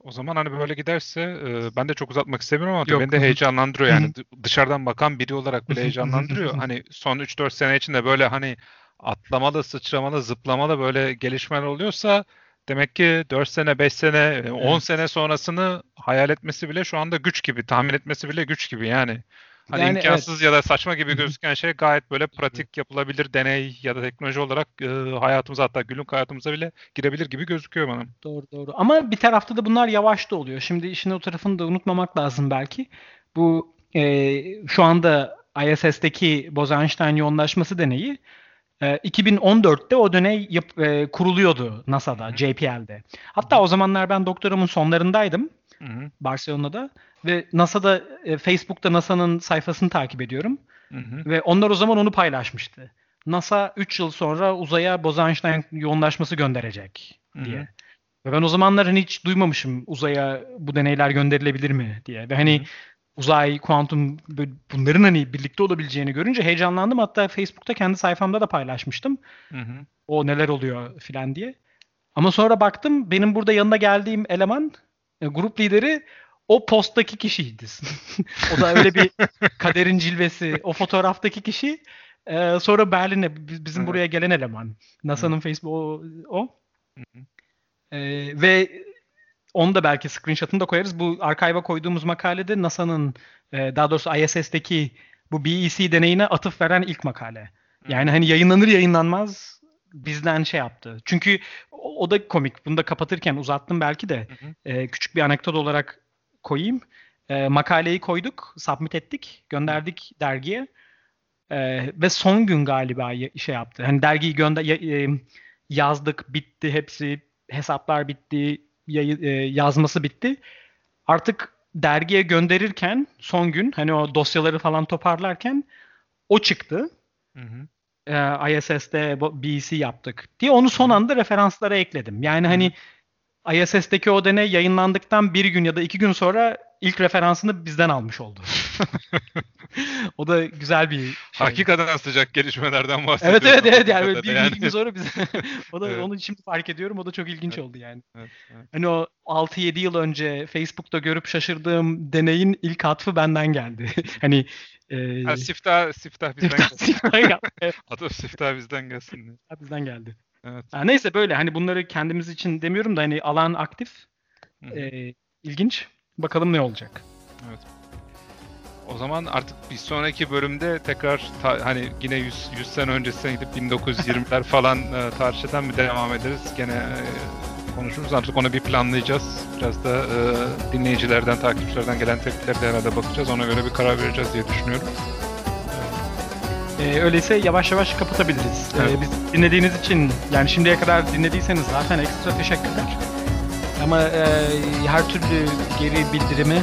O zaman hani böyle giderse e, ben de çok uzatmak istemiyorum ama Yok. beni de heyecanlandırıyor. Yani dışarıdan bakan biri olarak bile heyecanlandırıyor. hani son 3-4 sene içinde böyle hani atlamalı, sıçramalı, zıplamalı böyle gelişmeler oluyorsa Demek ki 4 sene, 5 sene, 10 evet. sene sonrasını hayal etmesi bile şu anda güç gibi, tahmin etmesi bile güç gibi yani. Hani yani imkansız evet. ya da saçma gibi gözüken şey gayet böyle pratik yapılabilir deney ya da teknoloji olarak e, hayatımıza hatta günlük hayatımıza bile girebilir gibi gözüküyor bana.
Doğru doğru. Ama bir tarafta da bunlar yavaş da oluyor. Şimdi işin o tarafını da unutmamak lazım belki. Bu e, şu anda ISS'teki Bose-Einstein yoğunlaşması deneyi 2014'te ee, o deney yap, e, kuruluyordu NASA'da, JPL'de. Hatta o zamanlar ben doktorumun sonlarındaydım.
Hı hı.
Barcelona'da ve NASA'da e, Facebook'ta NASA'nın sayfasını takip ediyorum
Hı hı.
ve onlar o zaman onu paylaşmıştı. NASA 3 yıl sonra uzaya Bose-Einstein yoğunlaşması gönderecek diye. Ve ben o zamanlar hani hiç duymamışım uzaya bu deneyler gönderilebilir mi diye. Ve hani
Hı hı.
Uzay, kuantum bunların hani birlikte olabileceğini görünce heyecanlandım. Hatta Facebook'ta kendi sayfamda da paylaşmıştım.
Hı hı.
O neler oluyor filan diye. Ama sonra baktım benim burada yanına geldiğim eleman e, grup lideri o posttaki kişiydi. o da öyle bir kaderin cilvesi. O fotoğraftaki kişi e, sonra Berlin'e bi- bizim
Evet.
buraya gelen eleman. NASA'nın Facebook o. o.
Hı hı.
E, ve onu da belki screenshot'ını da koyarız. Bu archive'a koyduğumuz makalede NASA'nın e, daha doğrusu ISS'teki bu BEC deneyine atıf veren ilk makale. Yani hani yayınlanır yayınlanmaz bizden şey yaptı. Çünkü o, o da komik. Bunu da kapatırken uzattım belki de.
Hı hı.
E, küçük bir anekdot olarak koyayım. E, makaleyi koyduk, submit ettik, gönderdik dergiye. E, ve son gün galiba şey yaptı. Hani dergiyi gönder ya- e, yazdık, bitti hepsi, hesaplar bitti, yazması bitti. Artık dergiye gönderirken son gün hani o dosyaları falan toparlarken o çıktı.
Hı hı.
E, ISS'te bu- BEC yaptık diye onu son anda referanslara ekledim. Yani hani ISS'teki o deney yayınlandıktan bir gün ya da iki gün sonra ilk referansını bizden almış oldu. o da güzel bir şey.
Hakikaten sıcak gelişmelerden bahsediyoruz.
Evet evet evet yani böyle bir, bir gün sonra biz o da
Evet.
onu şimdi fark ediyorum. O da çok ilginç oldu yani.
Evet, evet.
Hani o 6-7 yıl önce Facebook'ta görüp şaşırdığım deneyin ilk atfı benden geldi. hani e,
Ha, siftah, siftah bizden
siftah-
gelsin.
siftah geldi. Evet,
Atıf siftah bizden gelsin. diye.
bizden geldi.
Evet.
Ha, neyse böyle hani bunları kendimiz için demiyorum da hani alan aktif.
Hı.
e, ilginç. Bakalım ne olacak.
O zaman artık bir sonraki bölümde tekrar ta- hani yine 100, 100 sene öncesine gidip 1920'ler falan e, tarihten mi devam ederiz? Gene e, konuşuruz. Artık onu bir planlayacağız. Biraz da e, dinleyicilerden, takipçilerden gelen tepkileri de herhalde bakacağız. Ona göre bir karar vereceğiz diye düşünüyorum.
E, öyleyse yavaş yavaş kapatabiliriz. E,
Evet.
biz dinlediğiniz için yani şimdiye kadar dinlediyseniz zaten ekstra teşekkürler. Ama e, her türlü geri bildirimi,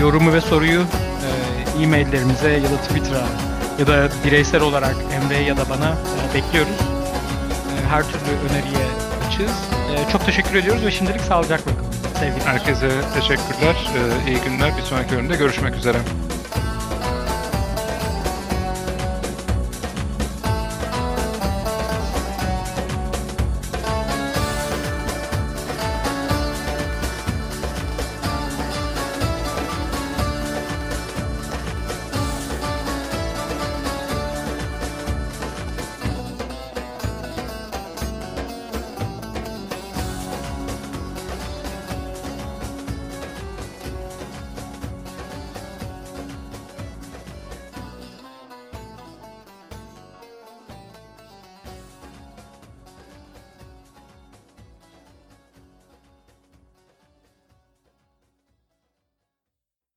yorumu ve soruyu e, e-maillerimize ya da Twitter'a ya da bireysel olarak Emre'ye ya da bana e, bekliyoruz. E, her türlü öneriye açığız. E, çok teşekkür ediyoruz ve şimdilik sağlıcakla kalın. Sevgiler.
Herkese teşekkürler. E, iyi günler. Bir sonraki bölümde görüşmek üzere.